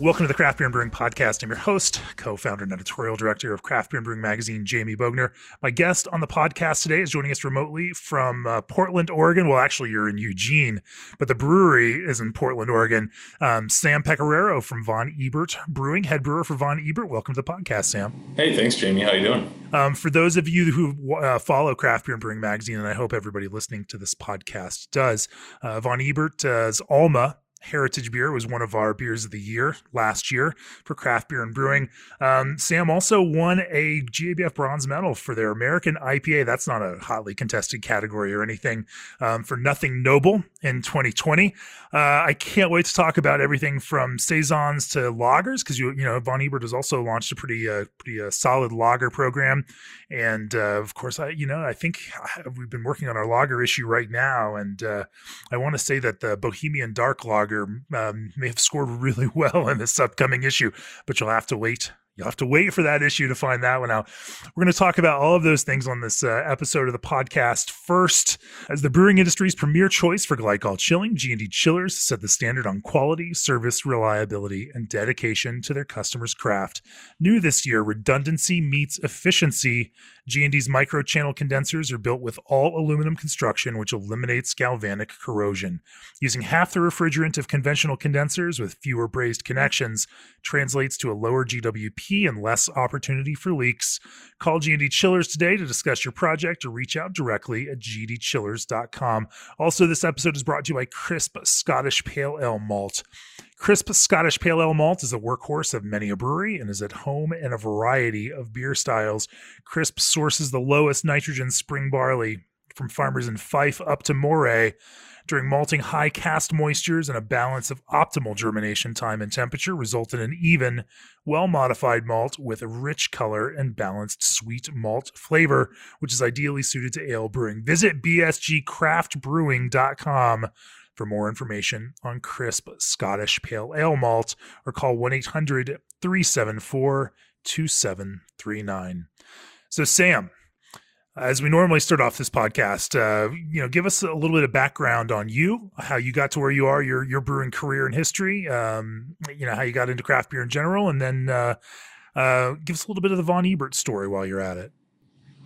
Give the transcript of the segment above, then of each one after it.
Welcome to the Craft Beer and Brewing Podcast. I'm your host, co founder and editorial director of Craft Beer and Brewing Magazine, Jamie Bogner. My guest on the podcast today is joining us remotely from uh, Portland, Oregon. Well, actually, you're in Eugene, but the brewery is in Portland, Oregon. Um, Sam Pecoraro from Von Ebert Brewing, head brewer for Von Ebert. Welcome to the podcast, Sam. Hey, thanks, Jamie. How you doing? Um, for those of you who uh, follow Craft Beer and Brewing Magazine, and I hope everybody listening to this podcast does, uh, Von Ebert's Alma Heritage Beer was one of our beers of the year last year for craft beer and brewing. Um, Sam also won a GABF bronze medal for their American IPA. That's not a hotly contested category or anything um, for Nothing Noble in 2020. Uh, I can't wait to talk about everything from saisons to lagers because you you know Von Ebert has also launched a pretty uh, pretty uh, solid lager program, and uh, of course I you know I think we've been working on our lager issue right now, and uh, I want to say that the Bohemian Dark Lager um, may have scored really well in this upcoming issue, but you'll have to wait You'll have to wait for that issue to find that one out. We're going to talk about all of those things on this uh, episode of the podcast. First, as the brewing industry's premier choice for glycol chilling, G&D Chillers set the standard on quality, service, reliability, and dedication to their customers' craft. New this year, redundancy meets efficiency. G&D's micro-channel condensers are built with all aluminum construction, which eliminates galvanic corrosion. Using half the refrigerant of conventional condensers with fewer brazed connections translates to a lower GWP and less opportunity for leaks. Call G&D Chillers today to discuss your project or reach out directly at gdchillers.com. Also, this episode is brought to you by Crisp Scottish Pale Ale Malt. Crisp Scottish Pale Ale Malt is a workhorse of many a brewery and is at home in a variety of beer styles. Crisp sources the lowest nitrogen spring barley from farmers in Fife up to Moray during malting high cast moistures and a balance of optimal germination time and temperature result in an even, well modified malt with a rich color and balanced sweet malt flavor, which is ideally suited to ale brewing. Visit bsgcraftbrewing.com for more information on crisp Scottish Pale Ale Malt or call 1 800 374 2739. So, Sam, as we normally start off this podcast, uh, you know, give us a little bit of background on you, how you got to where you are, your your brewing career and history, um, you know, how you got into craft beer in general, and then uh, uh, give us a little bit of the Von Ebert story while you're at it.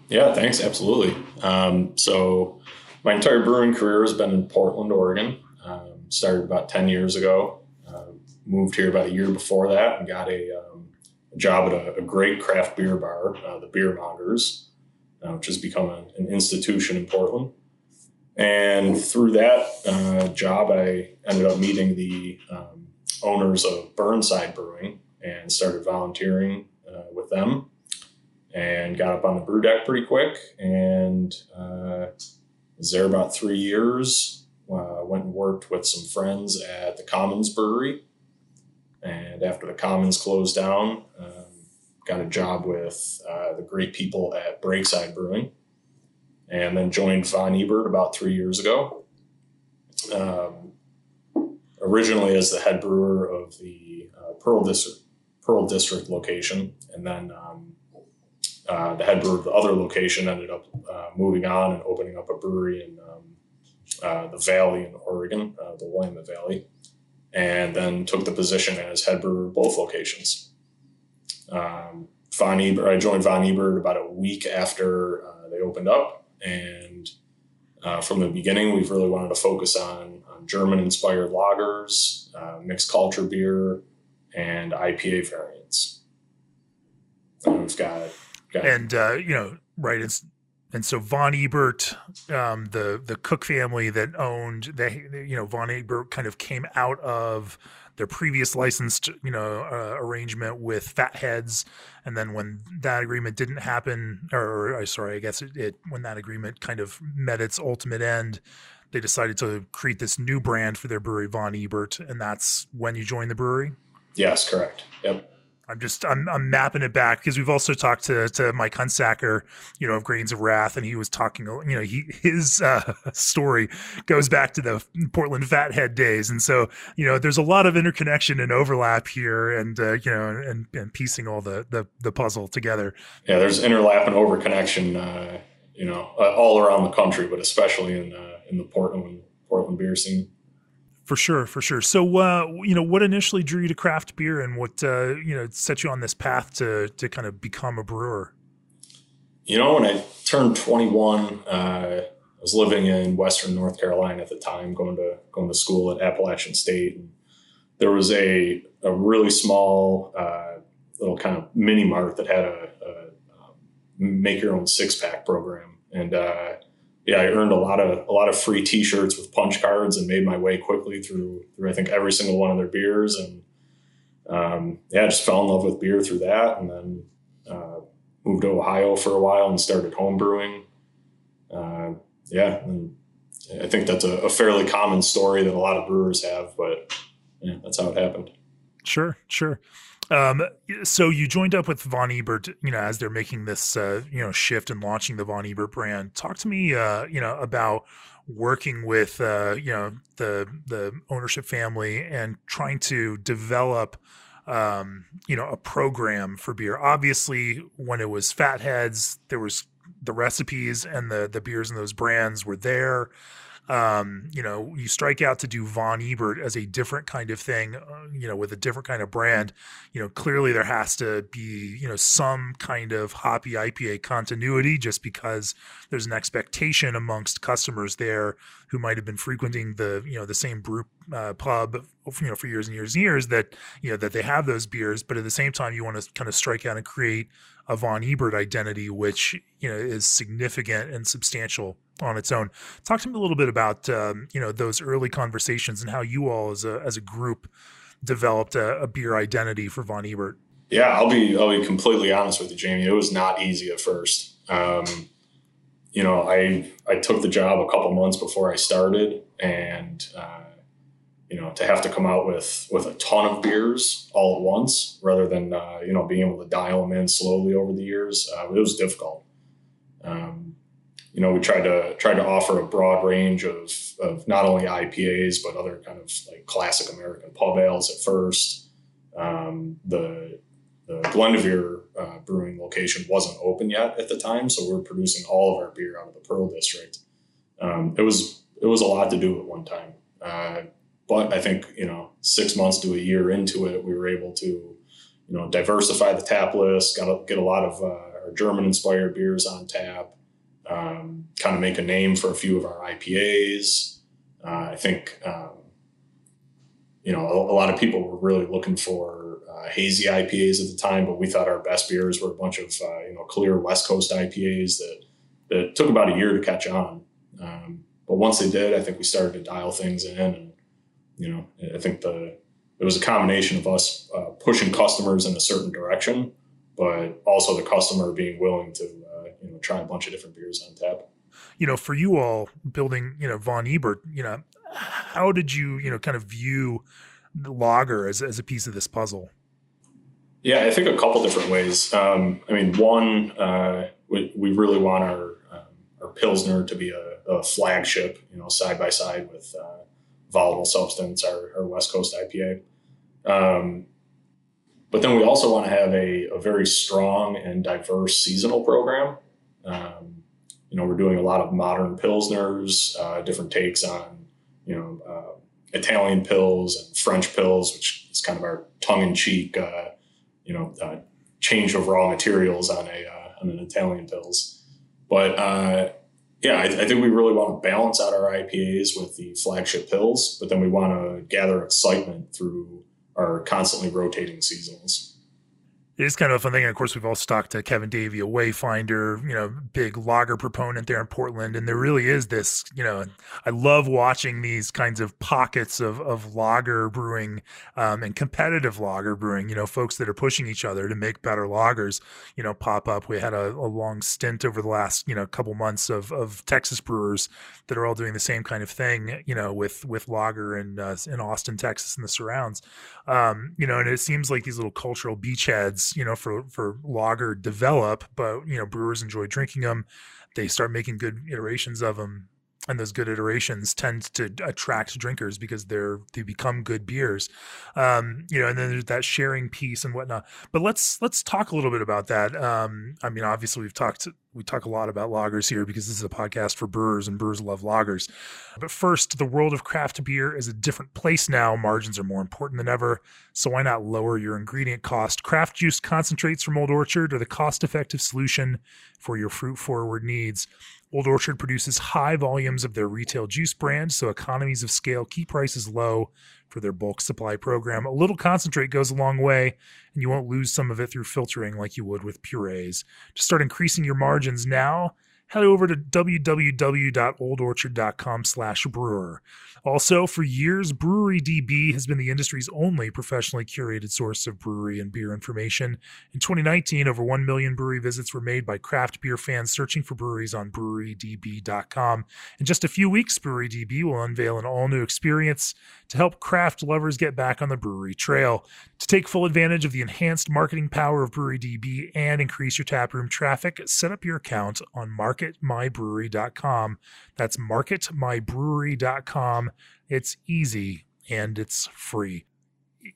Yeah, thanks. Absolutely. Um, so, my entire brewing career has been in Portland, Oregon. Um, started about ten years ago. Um, moved here about a year before that, and got a, um, job at a, a, great craft beer bar, uh, the Beer Mongers uh, which has become an, an, institution in Portland. And through that uh, job, I ended up meeting the um, owners of Burnside Brewing and started volunteering uh, with them and got up on the brew deck pretty quick and uh, was there about three years. Uh, went and worked with some friends at the Commons Brewery. And after the Commons closed down, uh, got a job with uh, the great people at Breakside Brewing, and then joined Von Ebert about three years ago. Um, originally as the head brewer of the uh, Pearl District Pearl District location, and then um, uh, the head brewer of the other location ended up uh, moving on and opening up a brewery in um, uh, the Valley in Oregon, uh, the Willamette Valley, and then took the position as head brewer of both locations. Um, Von Ebert, I joined Von Ebert about a week after uh, they opened up, and uh, from the beginning, we've really wanted to focus on, on German-inspired lagers, uh, mixed culture beer, and IPA variants. And we've got, got and uh, you know, right? It's and so Von Ebert, um, the the Cook family that owned, they you know Von Ebert kind of came out of their previous licensed you know uh, arrangement with Fatheads, and then when that agreement didn't happen, or, or sorry, I guess it, it, when that agreement kind of met its ultimate end, they decided to create this new brand for their brewery, Von Ebert, and that's when you joined the brewery. Yes, correct. Yep. I'm just I'm, I'm mapping it back because we've also talked to to Mike Hunsaker, you know, of Grains of Wrath, and he was talking, you know, he his uh, story goes back to the Portland Fathead days, and so you know, there's a lot of interconnection and overlap here, and uh, you know, and, and piecing all the, the the puzzle together. Yeah, there's interlap and overconnection, uh, you know, uh, all around the country, but especially in uh, in the Portland Portland beer scene. For sure, for sure. So, uh, you know, what initially drew you to craft beer, and what uh, you know set you on this path to to kind of become a brewer? You know, when I turned 21, uh, I was living in Western North Carolina at the time, going to going to school at Appalachian State, and there was a a really small uh, little kind of mini mart that had a, a, um, make your own six pack program, and uh, yeah, I earned a lot of a lot of free T-shirts with punch cards and made my way quickly through through I think every single one of their beers and um, yeah, just fell in love with beer through that and then uh, moved to Ohio for a while and started home brewing. Uh, yeah, and I think that's a, a, fairly common story that a lot of brewers have, but yeah, that's how it happened. Sure, sure. Um, so you joined up with Von Ebert, you know, as they're making this, uh, you know, shift and launching the Von Ebert brand. Talk to me, uh, you know, about working with, uh, you know, the the ownership family and trying to develop, um, you know, a program for beer. Obviously, when it was Fatheads, there was the recipes and the the beers and those brands were there um, you know, you strike out to do Von Ebert as a different kind of thing, uh, you know, with a different kind of brand, you know, clearly there has to be, you know, some kind of hoppy IPA continuity just because there's an expectation amongst customers there who might have been frequenting the, you know, the same brew uh, pub, you know, for years and years and years that, you know, that they have those beers, but at the same time, you want to kind of strike out and create a Von Ebert identity, which, you know, is significant and substantial on its own. Talk to me a little bit about um, you know those early conversations and how you all as a as a group developed a, a, beer identity for Von Ebert. Yeah, I'll be I'll be completely honest with you, Jamie. It was not easy at first. Um, you know, I I took the job a couple months before I started, and uh, you know to have to come out with with a ton of beers all at once rather than uh, you know being able to dial them in slowly over the years, uh, it was difficult. Um, you know, we tried to tried to offer a broad range of, of not only IPAs but other kind of like classic American pub ales at first. Um, the the Glendoveer uh, brewing location wasn't open yet at the time, so we are producing all of our beer out of the Pearl District. Um, it was it was a lot to do at one time, uh, but I think you know six months to a year into it, we were able to you know diversify the tap list, got a, get a lot of uh, our German inspired beers on tap um, kind of make a name for a few of our IPAs. Uh, I think, um, you know, a, a, lot of people were really looking for uh, hazy IPAs at the time, but we thought our best beers were a bunch of, uh, you know, clear West Coast IPAs that, that took about a year to catch on. Um, but once they did, I think we started to dial things in. And, you know, I think the, it was a combination of us uh, pushing customers in a certain direction, but also the customer being willing to you know try a bunch of different beers on tap. You know, for you all building, you know, Von Ebert, you know, how did you, you know, kind of view the lager as as a piece of this puzzle? Yeah, I think a couple different ways. Um, I mean, one, uh, we, we really want our um, our pilsner to be a, a, flagship, you know, side by side with uh, volatile substance, our, our West Coast IPA. Um, but then we also want to have a, a very strong and diverse seasonal program. Um, you know, we're doing a lot of modern pilsners, uh, different takes on, you know, uh, Italian pils and French pils, which is kind of our tongue-in-cheek, uh, you know, uh, change of raw materials on a uh, on an Italian pils. But uh, yeah, I, I, think we really want to balance out our IPAs with the flagship pils, but then we want to gather excitement through our constantly rotating seasonals. It is kind of a fun thing. And of course, we've all talked to Kevin Davey, a Wayfinder, you know, big lager proponent there in Portland. And there really is this, you know, I love watching these kinds of pockets of, of lager brewing um, and competitive lager brewing, you know, folks that are pushing each other to make better lagers, you know, pop up. We had a, a long stint over the last, you know, couple months of, of Texas brewers that are all doing the same kind of thing, you know, with, with lager in, uh, in Austin, Texas and the surrounds. Um, you know, and it seems like these little cultural beachheads you know for for lager develop but you know brewers enjoy drinking them they start making good iterations of them and those good iterations tend to attract drinkers because they're they become good beers. Um, you know and then there's that sharing piece and whatnot. But let's let's talk a little bit about that. Um, i mean obviously we've talked we talk a lot about lagers here because this is a podcast for brewers and brewers love lagers. But first the world of craft beer is a different place now. Margins are more important than ever. So why not lower your ingredient cost? Craft juice concentrates from old orchard are the cost effective solution for your fruit forward needs Old Orchard produces high volumes of their retail juice brand, so economies of scale keep prices low for their bulk supply program. A little concentrate goes a long way, and you won't lose some of it through filtering like you would with purees. To start increasing your margins now, head over to www.oldorchard.com slash brewer. Also, for years, Brewery DB has been the industry's only professionally curated source of brewery and beer information. In 2019, over 1 million brewery visits were made by craft beer fans searching for breweries on brewerydb.com. In just a few weeks, Brewery DB will unveil an all new experience to help craft lovers get back on the brewery trail. To take full advantage of the enhanced marketing power of Brewery DB and increase your taproom traffic, set up your account on marketmybrewery.com. That's marketmybrewery.com. It's easy and it's free.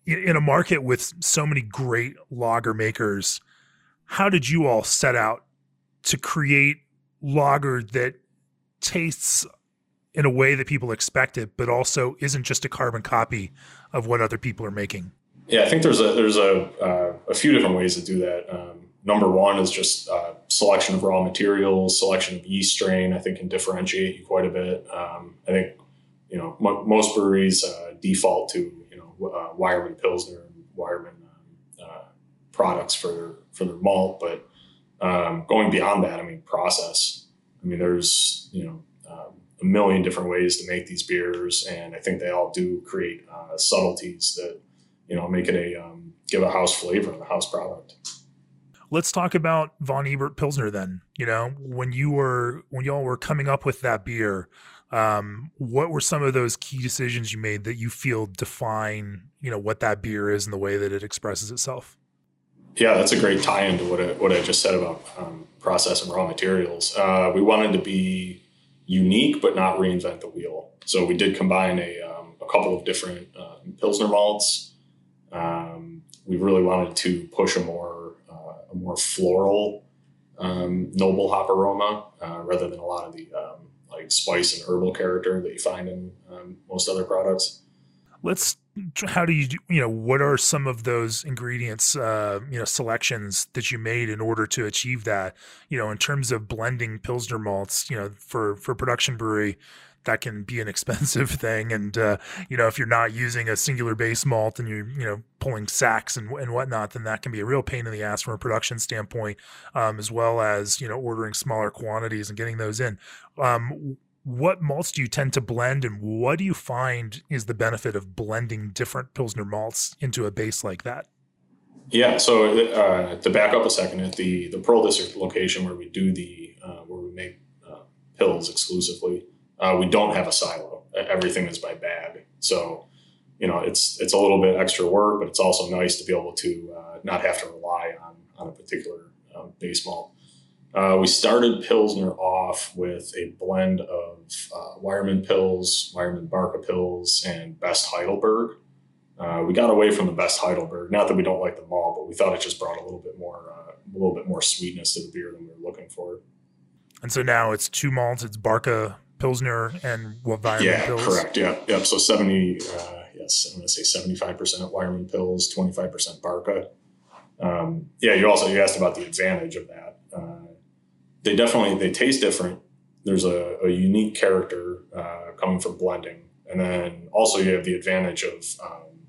In a market with so many great lager makers, how did you all set out to create lager that tastes in a way that people expect it, but also isn't just a carbon copy of what other people are making? Yeah, I think there's a there's a uh, a few different ways to do that. Um, number one is just uh, selection of raw materials, selection of yeast strain. I think can differentiate you quite a bit. Um, I think you know m- most breweries uh, default to you know uh, Weyermann Pilsner and Weyermann um, uh, products for their for their malt, but um, going beyond that, I mean process. I mean there's you know um, a million different ways to make these beers, and I think they all do create uh, subtleties that you know make it a um, give a house flavor and a house product let's talk about von ebert pilsner then you know when you were when y'all were coming up with that beer um, what were some of those key decisions you made that you feel define you know what that beer is and the way that it expresses itself? Yeah that's a great tie into what I, what I just said about um, process and raw materials. Uh, we wanted to be unique but not reinvent the wheel. So we did combine a, um, a couple of different uh, pilsner malts. Um, we really wanted to push a more more floral, um, noble hop aroma uh, rather than a lot of the um, like spice and herbal character that you find in um, most other products. Let's. How do you you know what are some of those ingredients uh, you know selections that you made in order to achieve that you know in terms of blending pilsner malts you know for for production brewery that can be an expensive thing. And, uh, you know, if you're not using a singular base malt and you're, you know, pulling sacks and, and whatnot, then that can be a real pain in the ass from a production standpoint, um, as well as, you know, ordering smaller quantities and getting those in. Um, what malts do you tend to blend and what do you find is the benefit of blending different Pilsner malts into a base like that? Yeah, so uh, to back up a second, at the the Pearl District location where we do the uh, where we make uh, pills exclusively, uh, we don't have a silo. Everything is by bag. So, you know, it's it's a little bit extra work, but it's also nice to be able to uh, not have to rely on on a particular um, base malt. Uh, we started Pilsner off with a blend of uh, Weyermann Pils, Weyermann Barke Pils, and Best Heidelberg. Uh, we got away from the Best Heidelberg. Not that we don't like them all, but we thought it just brought a little bit more uh, a little bit more sweetness to the beer than we were looking for. And so now it's two malts. It's Barke Pilsner and what Weyermann yeah, Pils? correct. Yeah, yep. So 70, uh, yes, I'm going to say 75% Weyermann Pils, 25% Barke. Um, yeah, you also, you asked about the advantage of that. Uh, they definitely, they taste different. There's a, a unique character uh, coming from blending. And then also you have the advantage of, um,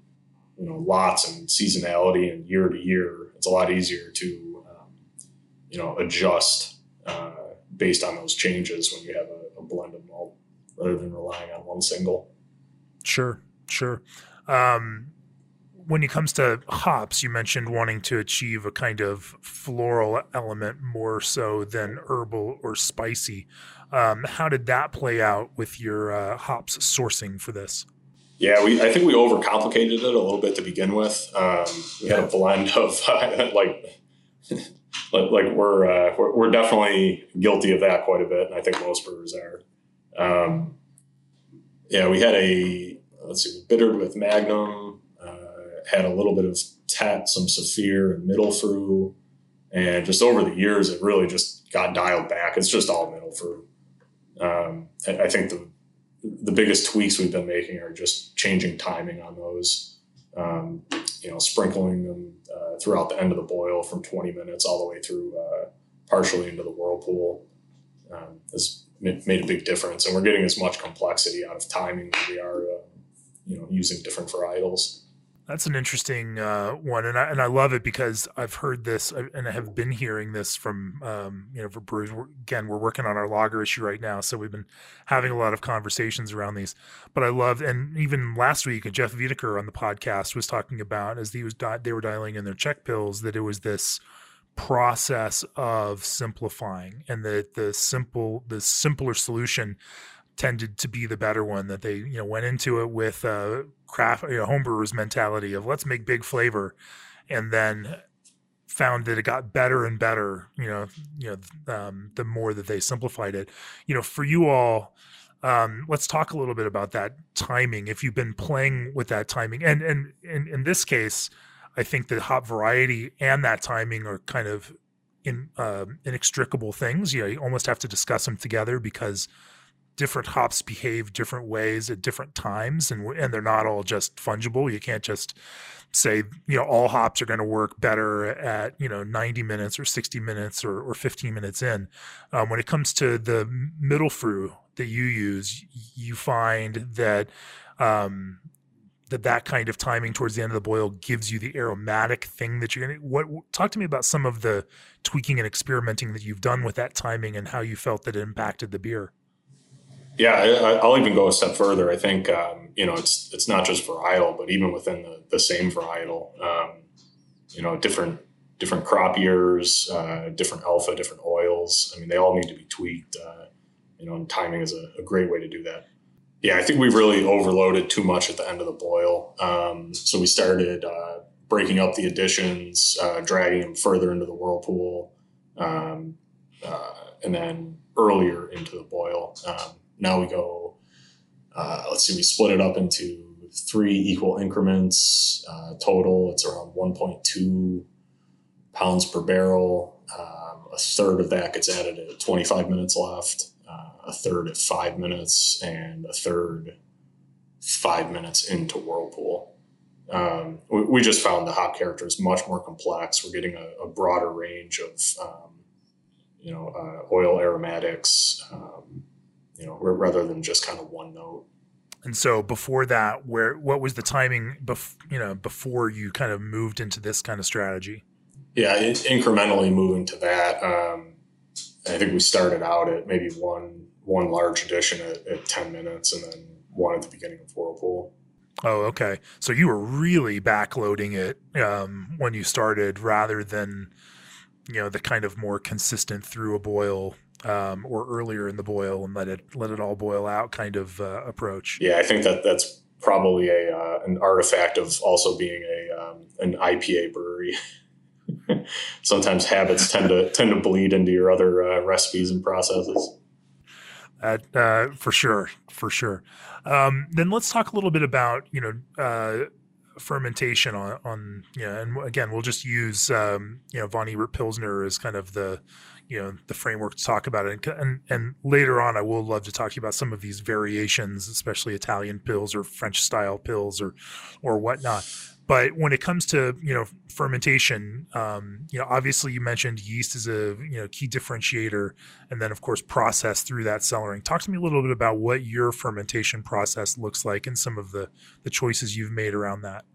you know, lots and seasonality and year to year it's a lot easier to um, you know adjust uh, based on those changes when you have a blend of malt rather than relying on one single. Sure, sure. Um, when it comes to hops, you mentioned wanting to achieve a kind of floral element more so than herbal or spicy. Um, how did that play out with your uh, hops sourcing for this? Yeah, we I think we overcomplicated it a little bit to begin with. Um, we had a blend of uh, like, like we're, uh, we're, we're definitely guilty of that quite a bit, and I think most brewers are. Um, yeah, we had a let's see, bittered with Magnum, had a little bit of Tet, some Saphir, and Mittelfrüh. And just over the years, it really just got dialed back. It's just all Mittelfrüh. Um, I think the the biggest tweaks we've been making are just changing timing on those. Um, you know, sprinkling them uh, throughout the end of the boil from 20 minutes all the way through uh, partially into the whirlpool um, has made a big difference. And we're getting as much complexity out of timing as we are, uh, you know, using different varietals. That's an interesting uh, one, and I and I love it because I've heard this uh, and I have been hearing this from um, you know for brewers. Again, we're working on our lager issue right now, so we've been having a lot of conversations around these. But I love, and even last week, Jeff Wiedeker on the podcast was talking about as he was di- they were dialing in their Czech pils that it was this process of simplifying, and that the simple the simpler solution tended to be the better one that they you know went into it with a craft you know homebrewers mentality of let's make big flavor and then found that it got better and better you know you know um, the more that they simplified it. You know for you all um, let's talk a little bit about that timing if you've been playing with that timing. And and, in this case i think the hop variety and that timing are kind of in uh, inextricable things. You know you almost have to discuss them together because different hops behave different ways at different times and and they're not all just fungible. You can't just say you know all hops are going to work better at you know 90 minutes or 60 minutes or, or 15 minutes in. Um, when it comes to the Mittelfrüh that you use you find that um, that that kind of timing towards the end of the boil gives you the aromatic thing that you're going to what talk to me about some of the tweaking and experimenting that you've done with that timing and how you felt that it impacted the beer yeah, I, will even go a step further. I think um, you know it's it's not just varietal, but even within the, the same varietal, um, you know, different different crop years, uh, different alpha, different oils. I mean, they all need to be tweaked. Uh, you know, and timing is a, a, great way to do that. Yeah, I think we really overloaded too much at the end of the boil. Um, so we started uh, breaking up the additions, uh, dragging them further into the whirlpool, um, uh, and then earlier into the boil. Um, now we go, uh, let's see, we split it up into three equal increments. Uh, total, it's around 1.2 pounds per barrel. Um, a third of that gets added at 25 minutes left, uh, a third at five minutes, and a third five minutes into Whirlpool. Um, we, we, just found the hop character is much more complex. We're getting a, a broader range of, um, you know, uh, oil aromatics, um, you know, rather than just kind of one note. And so before that, where what was the timing, bef- you know, before you kind of moved into this kind of strategy? Yeah, it, incrementally moving to that. Um, I think we started out at maybe one one large edition at, at ten minutes, and then one at the beginning of Whirlpool. Oh, okay. So you were really backloading it um, when you started, rather than you know the kind of more consistent through a boil um, or earlier in the boil and let it let it all boil out kind of uh, approach. Yeah, I think that that's probably a uh, an artifact of also being a um, an IPA brewery. Sometimes habits tend to tend to bleed into your other uh, recipes and processes. Uh, for sure, for sure. Um, then let's talk a little bit about you know uh, fermentation on, on you know, and again we'll just use um, you know von Ebert Pilsner as kind of the you know the framework to talk about it. And, and, later on i will love to talk to you about some of these variations especially italian pills or french style pills or or whatnot. But when it comes to you know fermentation um, you know obviously you mentioned yeast is a you know key differentiator and then of course process through that cellaring talk to me a little bit about what your fermentation process looks like and some of the the choices you've made around that.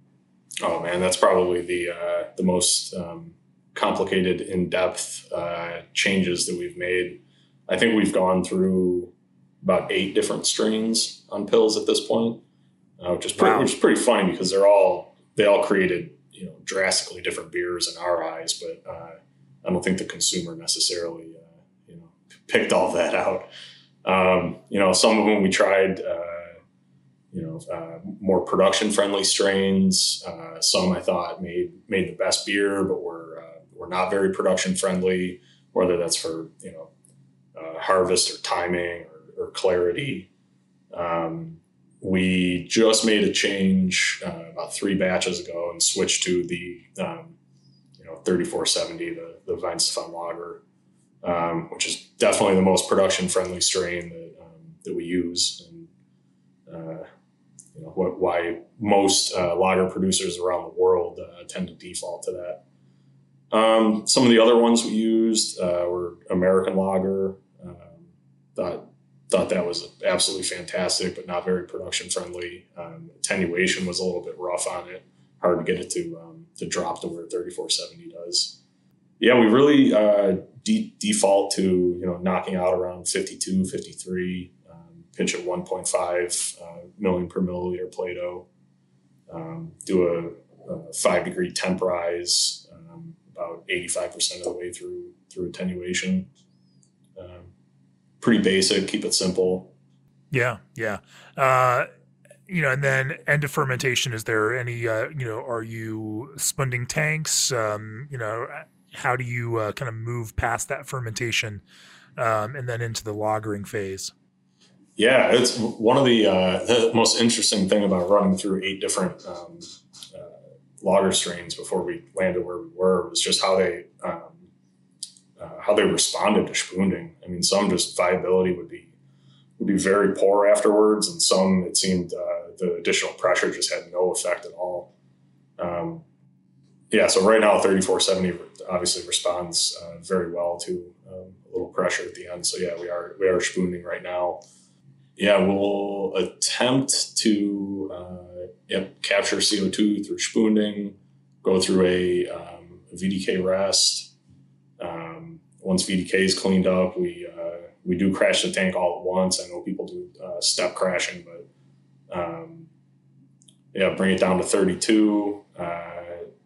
Oh man that's probably the uh, the most um, complicated, in depth uh, changes that we've made. I think we've gone through about eight different strains on pills at this point, uh, which is pretty, wow. which is pretty funny because they're all they all created you know drastically different beers in our eyes, but uh, I don't think the consumer necessarily uh, you know picked all that out. Um, you know, some of them we tried. Uh, you know, uh, more production friendly strains. Uh, some I thought made made the best beer, but were were not very production friendly. Whether that's for you know harvest or timing or, or clarity. Um, we just made a change uh, about three batches ago and switched to the um, you know 3470 the the Weihenstephan lager um, which is definitely the most production friendly strain that um, that we use and uh, you know what, why most uh, lager producers around the world uh, tend to default to that um, some of the other ones we used uh, were American lager um, thought thought that was absolutely fantastic, but not very production friendly. Um, attenuation was a little bit rough on it. Hard to get it to um, to drop to where 3470 does. Yeah, we really uh, de- default to you know knocking out around 52, 53, um, pinch at 1.5 uh, million per milliliter Plato. Um, do a, a, five degree temp rise 85% of the way through through attenuation. Um, pretty basic, keep it simple. Yeah, yeah. Uh, you know, and then end of fermentation. Is there any? Uh, you know, are you spunding tanks? Um, you know, how do you uh, kind of move past that fermentation um, and then into the lagering phase? Yeah, it's one of the, uh, the most interesting thing about running through eight different um, lager strains before we landed where we were was just how they um, uh, how they responded to spunding. I mean, some just viability would be would be very poor afterwards, and some it seemed uh, the additional pressure just had no effect at all. Um, yeah, so right now 3470 obviously responds uh, very well to um, a little pressure at the end. So yeah, we are we are spunding right now. Yeah, we'll attempt to uh, yep, capture CO2 through spunding, go through a, um, a VDK rest. Um, once VDK is cleaned up, we uh, we do crash the tank all at once. I know people do uh, step crashing, but um, yeah, bring it down to 32. Uh,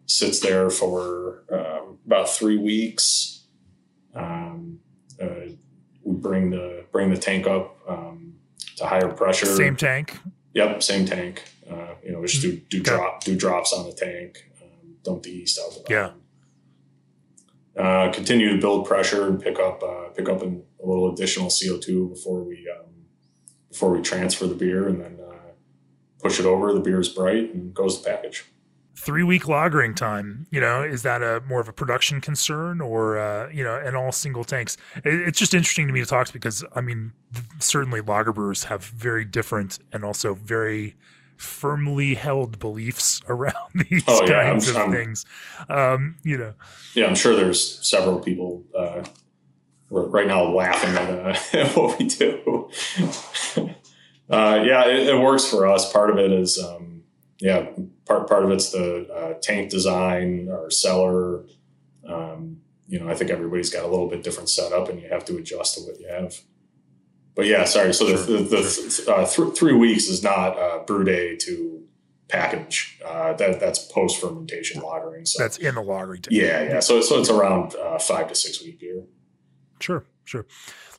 sits there for um, about three weeks. Um, uh, we bring the bring the tank up um, to higher pressure. Same tank. Yep, same tank. Uh, you know, just do do okay. drop do drops on the tank. Um, dump the yeast out the bottom. Yeah. Uh, continue to build pressure and pick up uh, pick up an, a little additional CO two before we um, before we transfer the beer, and then uh, push it over. The beer is bright and goes to package three week lagering time you know is that a more of a production concern or uh, you know and all single tanks it, it's just interesting to me to talk to because i mean certainly lager brewers have very different and also very firmly held beliefs around these oh, yeah, kinds I'm, of I'm, things um, you know yeah i'm sure there's several people uh, right now laughing at, uh, at what we do uh, yeah it, it, works for us part of it is um, yeah, part part of it's the uh, tank design or cellar. Um, you know, I think everybody's got a little bit different setup, and you have to adjust to what you have. But yeah, sorry. So sure. the, the, the uh, th- three weeks is not uh, brew day to package. Uh, that that's post fermentation lagering. So that's in the lagering. Tank. Yeah, yeah. So so it's around uh, five to six week beer. Sure, sure.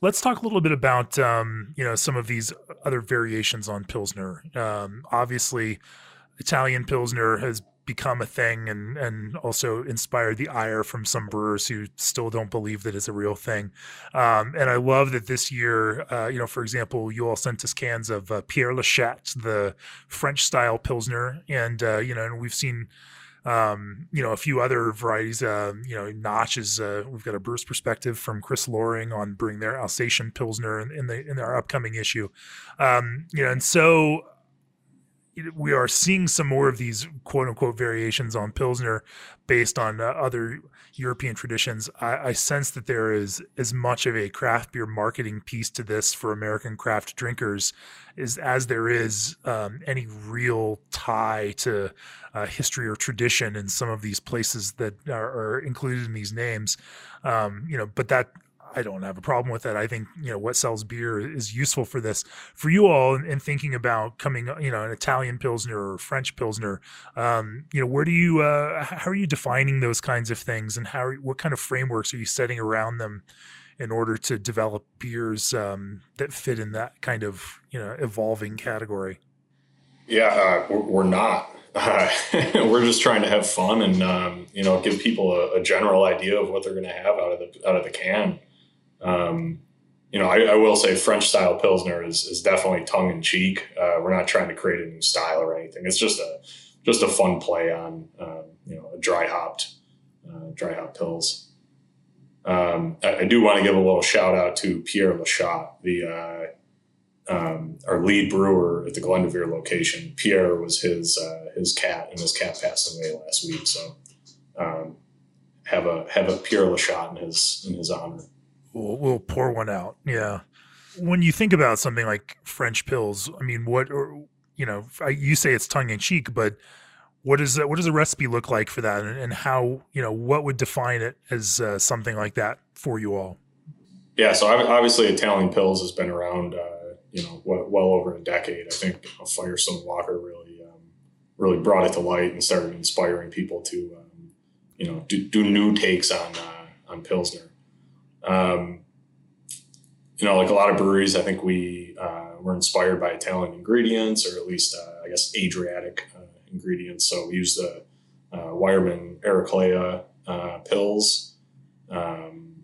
Let's talk a little bit about um, you know some of these other variations on pilsner. Um, obviously, Italian Pilsner has become a thing and and also inspired the ire from some brewers who still don't believe that it's a real thing. Um, and I love that this year, uh, you know, for example, you all sent us cans of uh, Pierre Lachette, the French style Pilsner, and uh, you know, and we've seen. Um, you know, a few other varieties. Uh, you know, Notch is. Uh, we've got a brewer's perspective from Chris Lohring on brewing their Alsatian Pilsner in, in the in our upcoming issue. Um, you know, and so we are seeing some more of these quote unquote variations on Pilsner based on uh, other European traditions. I, I, sense that there is as much of a craft beer marketing piece to this for American craft drinkers is as there is um, any real tie to uh, history or tradition in some of these places that are, are included in these names. Um, you know, but that I don't have a problem with that. I think you know what sells beer is useful for this. For you all, in, in thinking about coming, you know, an Italian pilsner or French pilsner, um, you know, where do you, uh, how are you defining those kinds of things, and how, what kind of frameworks are you setting around them in order to develop beers um, that fit in that kind of, you know, evolving category? Yeah, uh, we're not. Uh, we're just trying to have fun and um, you know give people a, a, general idea of what they're going to have out of the out of the can. Um, you know, I, I, will say French style Pilsner is, is definitely tongue in cheek. Uh, we're not trying to create a new style or anything. It's just a, just a fun play on, um, you know, a dry hopped, uh, dry hop pills. Um, I, I, do want to give a little shout out to Pierre Lachat, the, uh, um, our lead brewer at the Glendoveer location. Pierre was his, uh, his cat and his cat passed away last week. So, um, have a, have a Pierre Lachat in his, in his honor we'll, we'll pour one out. Yeah. When you think about something like French pills, I mean, what or you know, you say it's tongue in cheek, but what is that? What does a recipe look like for that, and, and how you know what would define it as uh, something like that for you all? Yeah, so obviously Italian pills has been around, uh, you know, well, well, over a decade. I think a Firestone Walker really, um, really brought it to light and started inspiring people to, um, you know, do, do, new takes on uh, on pilsner. Um, you know, like a lot of breweries, I think we uh, were inspired by Italian ingredients, or at least uh, I guess Adriatic uh, ingredients. So we used the uh, Weyermann Eraclea uh, pills, um,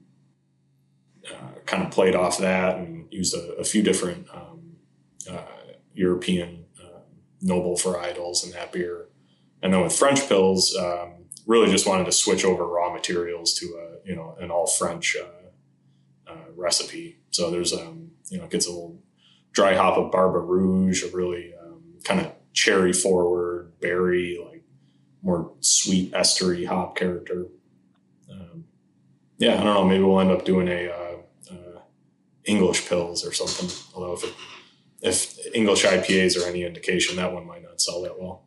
uh, kind of played off that, and used a, a few different um, European noble varietals in that beer. And then with French pills, um, really just wanted to switch over raw materials to a you know an all French recipe. So there's um, you know, it gets a little dry hop of Barbe Rouge, a really um, kind of cherry forward berry, like more sweet estery hop character. Um, yeah, I don't know. Maybe we'll end up doing a uh, uh, English pills or something. Although if it, if English IPAs are any indication, that one might not sell that well.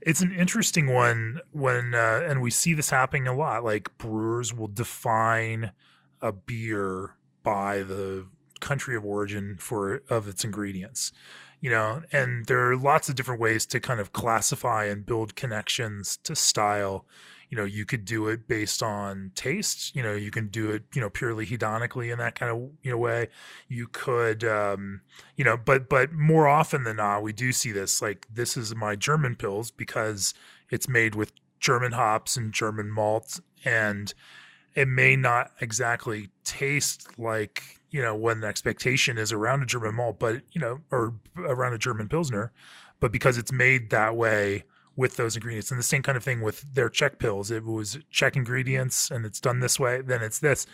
It's an interesting one when, uh, and we see this happening a lot. Like brewers will define a beer by the country of origin for of its ingredients you know? And there are lots of different ways to kind of classify and build connections to style. You know you could do it based on taste. You know you can do it you know purely hedonically in that kind of you know way. You could um you know but but more often than not we do see this like this is my german pills because it's made with german hops and german malt and it may not exactly taste like you know what an expectation is around a German malt, but you know, or around a German pilsner, but because it's made that way with those ingredients, and the same kind of thing with their Czech pills. It was Czech ingredients, and it's done this way. Then it's this,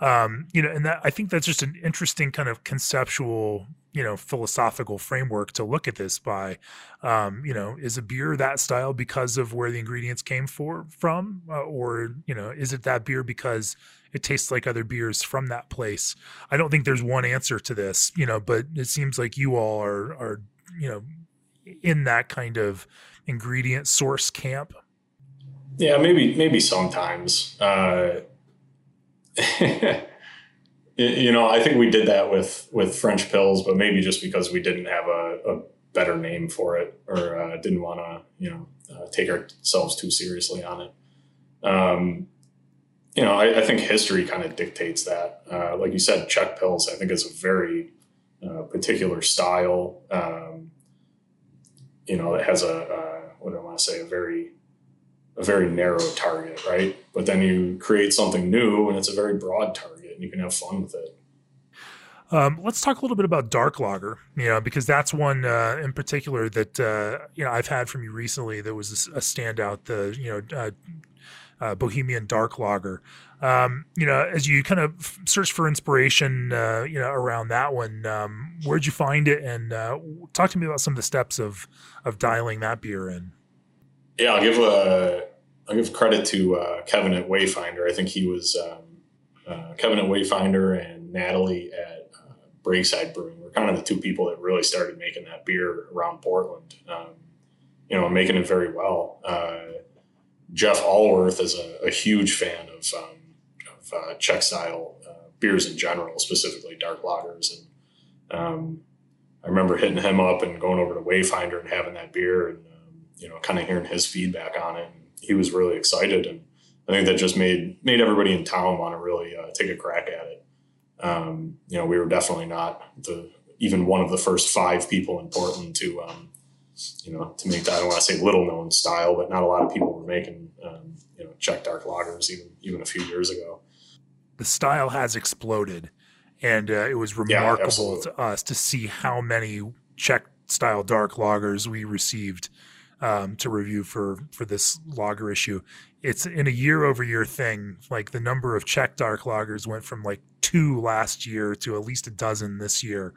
um, you know, and that I think that's just an interesting kind of conceptual you know philosophical framework to look at this by um, you know is a beer that style because of where the ingredients came for from? Uh, or you know is it that beer because it tastes like other beers from that place? I don't think there's one answer to this you know but it seems like you all are are you know in that kind of ingredient source camp. Yeah maybe maybe sometimes. Uh you know, I think we did that with with French pills, but maybe just because we didn't have a, a better name for it or uh, didn't want to, you know, uh, take ourselves too seriously on it. Um, you know, I, I, think history kind of dictates that. Uh, like you said, Czech pills, I think is a very uh, particular style. Um, you know, it has a what do I want to say? A very a very narrow target, right? But then you create something new, and it's a very broad target and you can have fun with it. Um, let's talk a little bit about dark lager, you know, because that's one uh, in particular that uh, you know I've had from you recently that was a, standout. The you know uh, uh, Bohemian Dark Lager. Um, you know, as you kind of search for inspiration, uh, you know, around that one, um, where'd you find it? And uh, talk to me about some of the steps of of dialing that beer in. Yeah, I'll give a I'll give credit to uh, Kevin at Wayfinder. I think he was um, uh, Kevin at Wayfinder and Natalie at uh, Breakside Brewing were kind of the two people that really started making that beer around Portland. Um, you know, making it very well. Uh, Jeff Alworth is a, a huge fan of, um, of uh, Czech style uh, beers in general, specifically dark lagers. And um, I remember hitting him up and going over to Wayfinder and having that beer and, um, you know, kind of hearing his feedback on it. And he was really excited. And I think that just made, made everybody in town want to really uh, take a crack at it. Um, you know, we were definitely not the, even one of the first five people in Portland to, um, you know, to make that, I don't want to say little known style, but not a lot of people were making, um, you know, Czech dark lagers even, even a few years ago. The style has exploded and uh, it was remarkable yeah, to us to see how many Czech style dark lagers we received um, to review for for this logger issue. It's in a year over year thing. Like the number of Czech dark lagers went from like two last year to at least a dozen this year.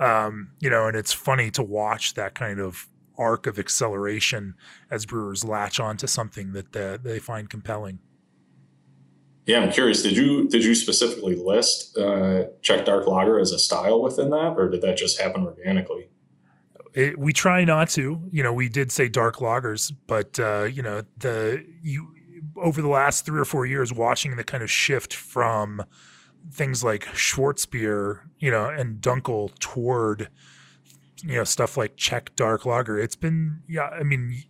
Um, you know, and it's funny to watch that kind of arc of acceleration as brewers latch onto something that uh, they find compelling. Yeah, I'm curious. Did you did you specifically list uh, Czech Dark Lager as a style within that, or did that just happen organically? It, we try not to. You know, we did say dark lagers, but uh, you know, the you over the last three or four years, watching the kind of shift from things like Schwarzbier, you know, and Dunkel toward you know stuff like Czech dark lager. It's been yeah i mean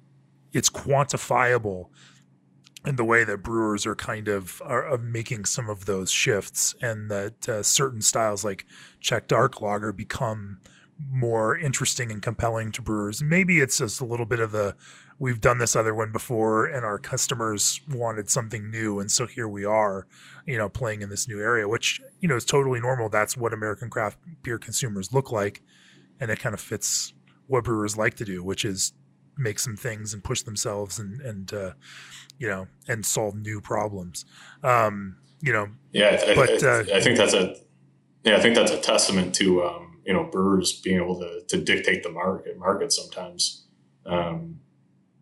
it's quantifiable in the way that brewers are kind of are, making some of those shifts and that uh, certain styles like Czech dark lager become more interesting and compelling to brewers maybe it's just a little bit of the we've done this other one before and our customers wanted something new and so here we are you know playing in this new area which you know is totally normal that's what american craft beer consumers look like and it kind of fits what brewers like to do, which is make some things and push themselves and and uh, you know and solve new problems. Um, you know, yeah, I, but I, uh, I, think that's a yeah, I think that's a testament to um, you know brewers being able to to dictate the market market sometimes. Um,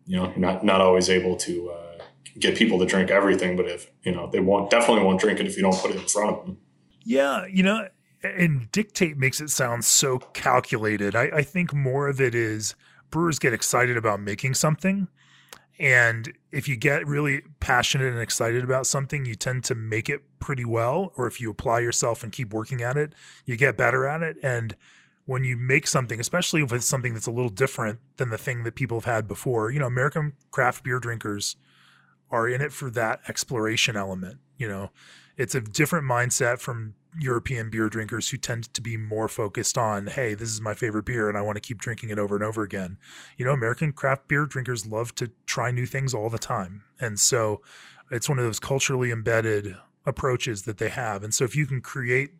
you know, not not always able to uh, get people to drink everything, but if you know they won't definitely won't drink it if you don't put it in front of them. Yeah, you know, and dictate makes it sound so calculated. I, I think more of it is brewers get excited about making something. And if you get really passionate and excited about something, you tend to make it pretty well. Or if you apply yourself and keep working at it, you get better at it. And when you make something, especially if it's something that's a little different than the thing that people have had before, you know, American craft beer drinkers are in it for that exploration element. You know, it's a different mindset from European beer drinkers who tend to be more focused on, hey, this is my favorite beer and I want to keep drinking it over and over again. You know, American craft beer drinkers love to try new things all the time. And so it's one of those culturally embedded approaches that they have. And so if you can create,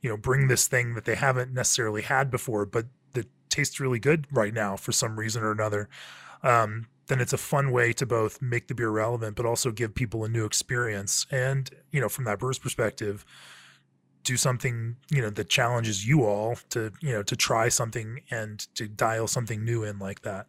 you know, bring this thing that they haven't necessarily had before, but that tastes really good right now for some reason or another, um, then it's a fun way to both make the beer relevant, but also give people a new experience. And, you know, from that brewer's perspective, do something you know that challenges you all to you know to try something and to dial something new in like that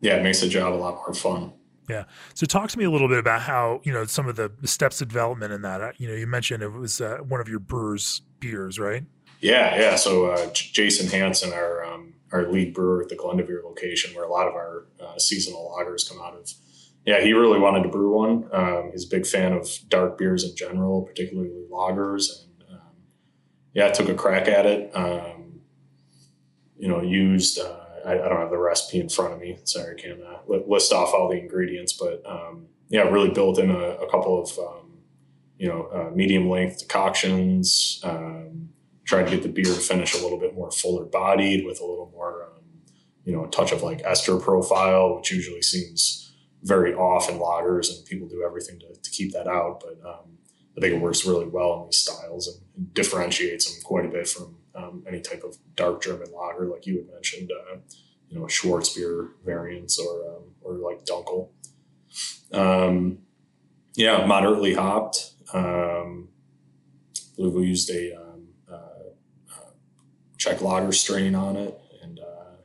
yeah it makes the job a lot more fun yeah. So talk to me a little bit about how you know some of the steps of development in that. Uh, you know you mentioned it was uh, one of your brewers beers right? Yeah yeah. So uh, jason hanson our um, our lead brewer at the Glendoveer location where a lot of our uh, seasonal lagers come out of. Yeah, he really wanted to brew one. Um, he's a big fan of dark beers in general, particularly lagers, and yeah, I took a crack at it. Um, you know, used, uh, I, I, don't have the recipe in front of me. Sorry, I can't uh, list off all the ingredients, but um, yeah, really built in a, a couple of, um, you know, uh, medium length decoctions, um, tried to get the beer to finish a little bit more fuller bodied with a little more, um, you know, a touch of like ester profile, which usually seems very off in lagers and people do everything to, to keep that out. But, um, I think it works really well in these styles and differentiates them quite a bit from um, any type of dark German lager, like you had mentioned, uh, you know, a Schwarzbier variants or um, or like Dunkel. Um, Yeah, moderately hopped. Um, I believe we used a um, uh, uh, Czech lager strain on it, and uh,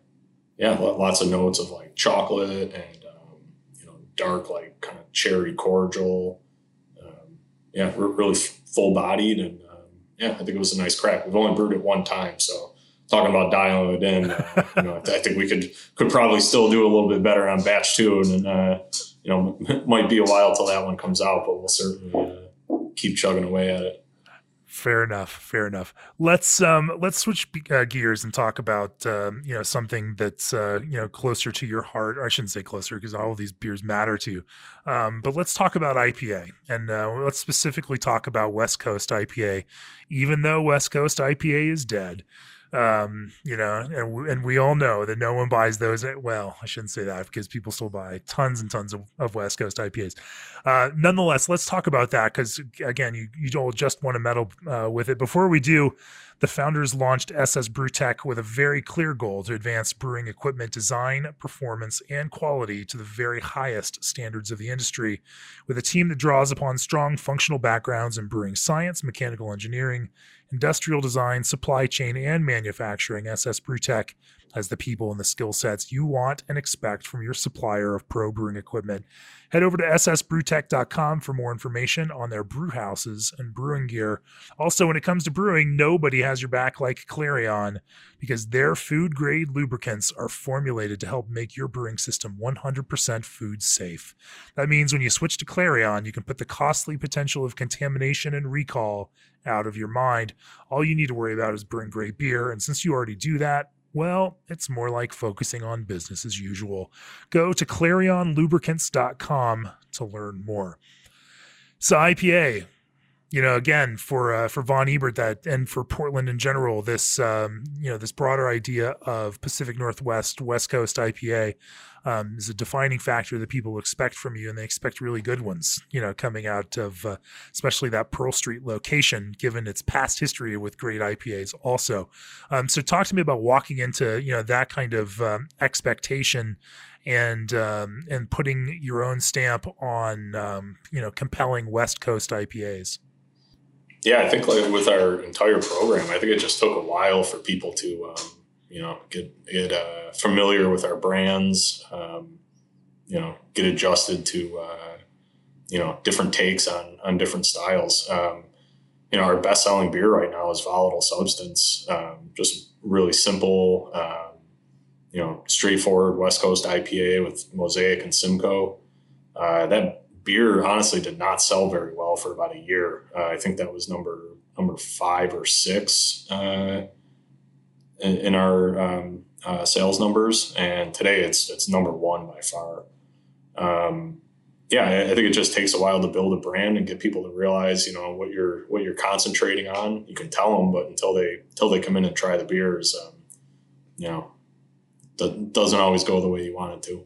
yeah, lots of notes of like chocolate and um, you know dark like kind of cherry cordial. Um, yeah, really full bodied, and yeah, I think it was a nice crack. We've only brewed it one time, so talking about dialing it in, uh, you know, I think we could could probably still do a little bit better on batch two, and uh, you know, might be a while till that one comes out, but we'll certainly uh, keep chugging away at it. Fair enough. Fair enough. Let's um let's switch uh, gears and talk about um, you know something that's uh, you know closer to your heart. Or I shouldn't say closer because all of these beers matter to you. Um, but let's talk about IPA and uh, let's specifically talk about West Coast IPA. Even though West Coast IPA is dead, um, you know, and we, and we all know that no one buys those. At, well, I shouldn't say that because people still buy tons and tons of, of West Coast IPAs. Uh, nonetheless, let's talk about that because again, you you don't just want to meddle uh, with it. Before we do, the founders launched SS Brewtech with a very clear goal to advance brewing equipment design, performance, and quality to the very highest standards of the industry, with a team that draws upon strong functional backgrounds in brewing science, mechanical engineering industrial design, supply chain, and manufacturing, SS Brewtech has the people and the skill sets you want and expect from your supplier of pro brewing equipment. Head over to ssbrewtech.com for more information on their brew houses and brewing gear. Also, when it comes to brewing, nobody has your back like Clarion because their food grade lubricants are formulated to help make your brewing system 100% food safe. That means when you switch to Clarion, you can put the costly potential of contamination and recall out of your mind. All you need to worry about is brewing great beer. And since you already do that, well, it's more like focusing on business as usual. Go to clarionlubricants.com to learn more. So IPA, you know, again for uh, for Von Ebert that and for Portland in general, this um, you know this broader idea of Pacific Northwest West Coast IPA um, is a defining factor that people expect from you, and they expect really good ones. You know, coming out of uh, especially that Pearl Street location, given its past history with great IPAs. Also, um, so talk to me about walking into you know that kind of um, expectation and um, and putting your own stamp on um, you know compelling West Coast IPAs. Yeah, I think like with our entire program, I think it just took a while for people to um, you know get get uh, familiar with our brands, um, you know, get adjusted to uh, you know different takes on on different styles. Um, you know, our best selling beer right now is Volatile Substance, um, just really simple, um, you know, straightforward West Coast IPA with Mosaic and Simcoe. Uh, that beer honestly did not sell very well for about a year. Uh, I think that was number number five or six uh, in, in, our um, uh, sales numbers, and today it's it's number one by far. Um, yeah, I, I think it just takes a while to build a brand and get people to realize, you know, what you're what you're concentrating on. You can tell them, but until they until they come in and try the beers, um, you know, that doesn't always go the way you want it to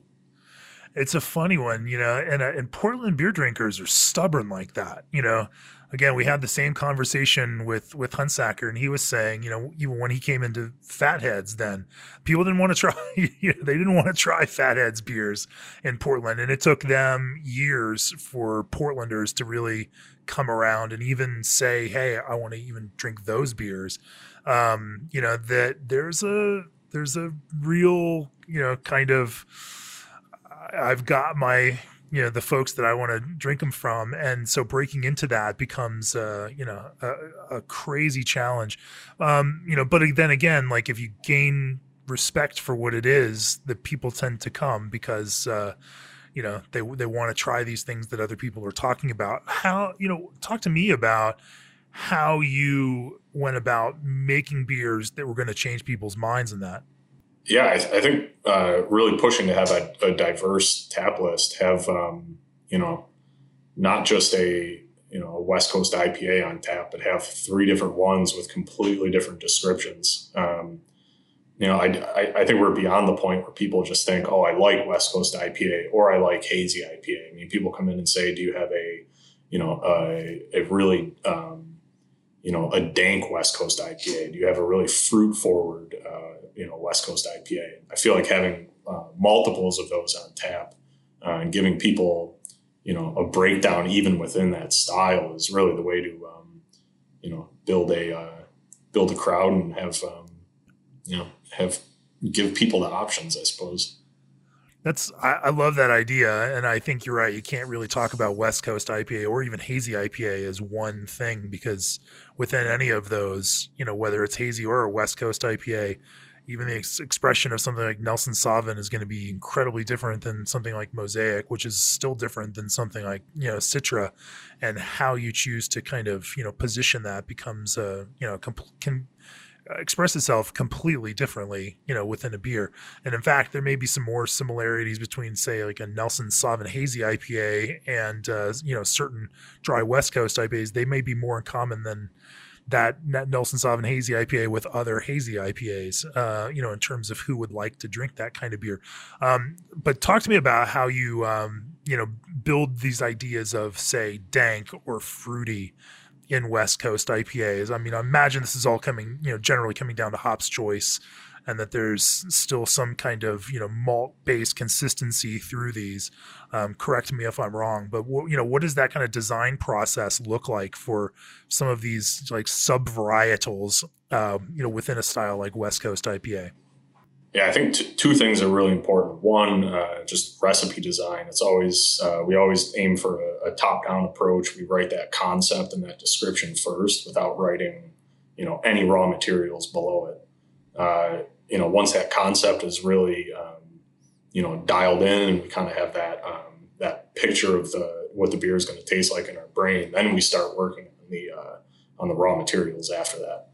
it's a funny one, you know, and uh, and Portland beer drinkers are stubborn like that, you know. Again, we had the same conversation with with Hunsaker, and he was saying, you know, even when he came into Fatheads, then people didn't want to try, you know, they didn't want to try Fatheads beers in Portland, and it took them years for Portlanders to really come around and even say, hey, I want to even drink those beers. Um, you know, that there's a there's a real, you know, kind of I've got my you know the folks that I want to drink them from, and so breaking into that becomes uh, you know a, a crazy challenge. Um, you know, but then again, like if you gain respect for what it is, the people tend to come because uh, you know they they want to try these things that other people are talking about. How you know talk to me about how you went about making beers that were going to change people's minds in that yeah, I, I think uh, really pushing to have a, a diverse tap list, have um, you know, not just a you know a West Coast IPA on tap, but have three different ones with completely different descriptions. Um, you know, I, I, I, think we're beyond the point where people just think, oh, I like West Coast IPA or I like hazy IPA. I mean, people come in and say, do you have a, you know, a, a really, um, you know, a dank West Coast IPA? Do you have a really fruit forward, uh, you know West Coast IPA. I feel like having uh, multiples of those on tap uh, and giving people you know a breakdown even within that style is really the way to um, you know build a uh, build a crowd and have um, you know have give people the options i suppose that's I, I, love that idea, and I think you're right. You can't really talk about West Coast IPA or even hazy IPA as one thing because within any of those, you know, whether it's hazy or a West Coast IPA, even the ex- expression of something like Nelson Sauvin is going to be incredibly different than something like Mosaic, which is still different than something like you know Citra, and how you choose to kind of you know position that becomes a you know can express itself completely differently, you know, within a beer. And in fact, there may be some more similarities between, say, like a Nelson Sauvin Hazy IPA and uh, you know certain dry West Coast IPAs. They may be more in common than that Nelson Sauvin Hazy IPA with other hazy IPAs, uh, you know, in terms of who would like to drink that kind of beer. Um, but talk to me about how you, um, you know, build these ideas of, say, dank or fruity in West Coast IPAs. I mean, I imagine this is all coming, you know, generally coming down to hops choice and that there's still some kind of, you know, malt based consistency through these. Um, correct me if I'm wrong, but what, you know, what does that kind of design process look like for some of these like sub varietals, uh, you know, within a style like West Coast IPA? Yeah, I think t- two things are really important. One, uh, just recipe design. It's always uh, we always aim for a, a top-down approach. We write that concept and that description first, without writing, you know, any raw materials below it. Uh, you know, once that concept is really, um, you know, dialed in, and we kind of have that um, that picture of the what the beer is going to taste like in our brain, then we start working on the uh, on the raw materials after that.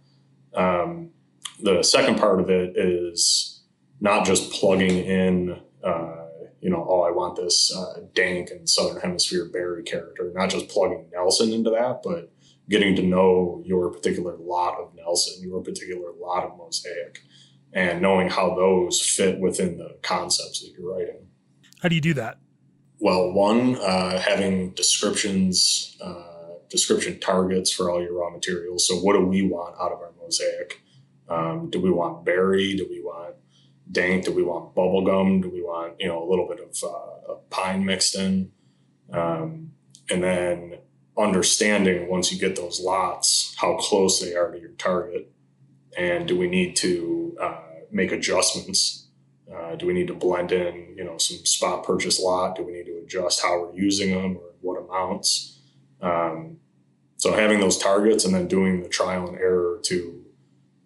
Um, the second part of it is not just plugging in, uh, you know, oh, I want this uh, dank and Southern Hemisphere berry character, not just plugging Nelson into that, but getting to know your particular lot of Nelson, your particular lot of Mosaic, and knowing how those fit within the concepts that you're writing. How do you do that? Well, one, uh, having descriptions, uh, description targets for all your raw materials. So, what do we want out of our mosaic? Um, do we want berry? Do we want dank? Do we want bubblegum? Do we want, you know, a little bit of, uh, of pine mixed in? Um, and then understanding once you get those lots, how close they are to your target. And do we need to uh, make adjustments? Uh, do we need to blend in, you know, some spot purchase lot? Do we need to adjust how we're using them or what amounts? Um, so having those targets and then doing the trial and error to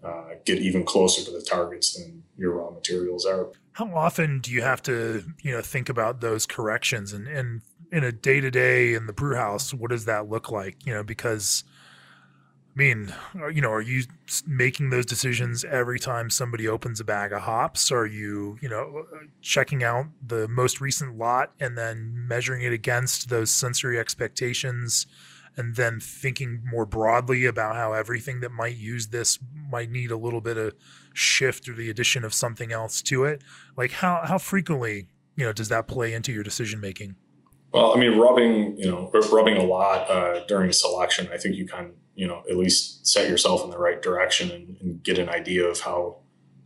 uh, get even closer to the targets than your raw materials are. How often do you have to, you know, think about those corrections and, and in a day to day in the brew house, what does that look like? You know, because I mean, you know, are you making those decisions every time somebody opens a bag of hops? Are you, you know, uh, uh, checking out the most recent lot and then measuring it against those sensory expectations and then thinking more broadly about how everything that might use this might need a little bit of shift or the addition of something else to it like how how frequently you know does that play into your decision making well i mean rubbing you know rubbing a lot uh, during selection i think you can you know at least set yourself in the right direction and, and get an idea of how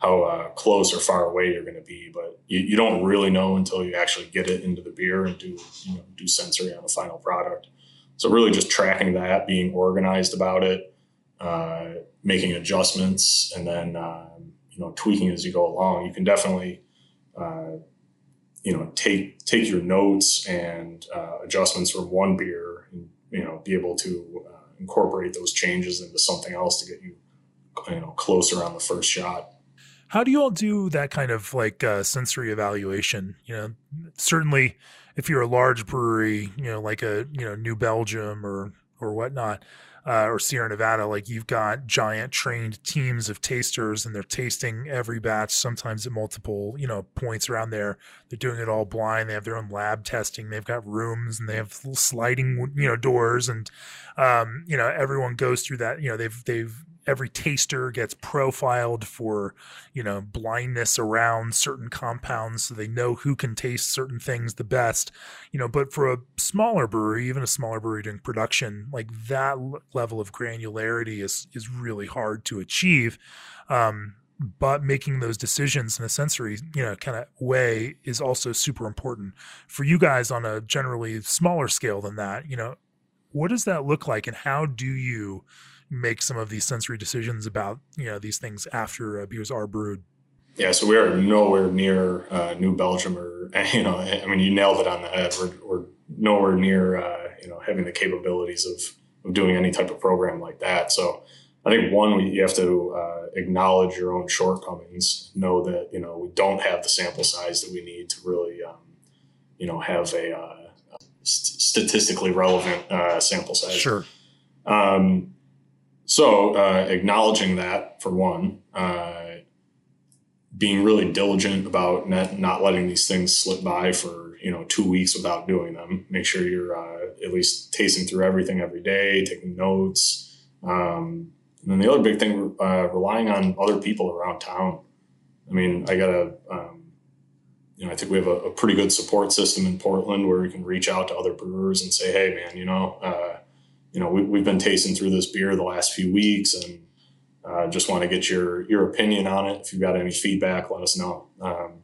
how uh, close or far away you're going to be but you, you don't really know until you actually get it into the beer and do you know do sensory on the final product so really just tracking that, being organized about it, uh, making adjustments, and then um, you know tweaking as you go along. You can definitely uh, you know take take your notes and uh, adjustments from one beer, and you know be able to uh, incorporate those changes into something else to get you you know closer on the first shot. How do you all do that kind of like uh, sensory evaluation? You know, certainly if you're a large brewery, you know, like a you know New Belgium or or whatnot, uh, or Sierra Nevada, like you've got giant trained teams of tasters, and they're tasting every batch, sometimes at multiple you know points around there. They're doing it all blind. They have their own lab testing. They've got rooms and they have sliding you know doors, and um, you know everyone goes through that. You know they've they've every taster gets profiled for you know blindness around certain compounds so they know who can taste certain things the best you know but for a smaller brewery even a smaller brewery doing production like that level of granularity is is really hard to achieve um, but making those decisions in a sensory, you know, kind of way is also super important for you guys on a generally smaller scale than that. You know, what does that look like, and how do you make some of these sensory decisions about you know these things after uh, beers are brewed? Yeah, so we are nowhere near uh, New Belgium, or you know, I mean, you nailed it on the head. We're, we're nowhere near uh, you know having the capabilities of of doing any type of program like that. So I think one, we, you have to uh, acknowledge your own shortcomings. Know that you know we don't have the sample size that we need to really, um, you know, have a uh, st- statistically relevant uh, sample size. Sure. Um, so uh, acknowledging that for one, uh, being really diligent about not, not letting these things slip by for you know two weeks without doing them. Make sure you're uh, at least tasting through everything every day, taking notes. Um, and then the other big thing, uh, relying on other people around town. I mean, I got a, um, you know, I think we have a, a, pretty good support system in Portland where we can reach out to other brewers and say, hey, man, you know, uh, you know, we, have been tasting through this beer the last few weeks and uh, just want to get your your opinion on it. If you've got any feedback, let us know. Um,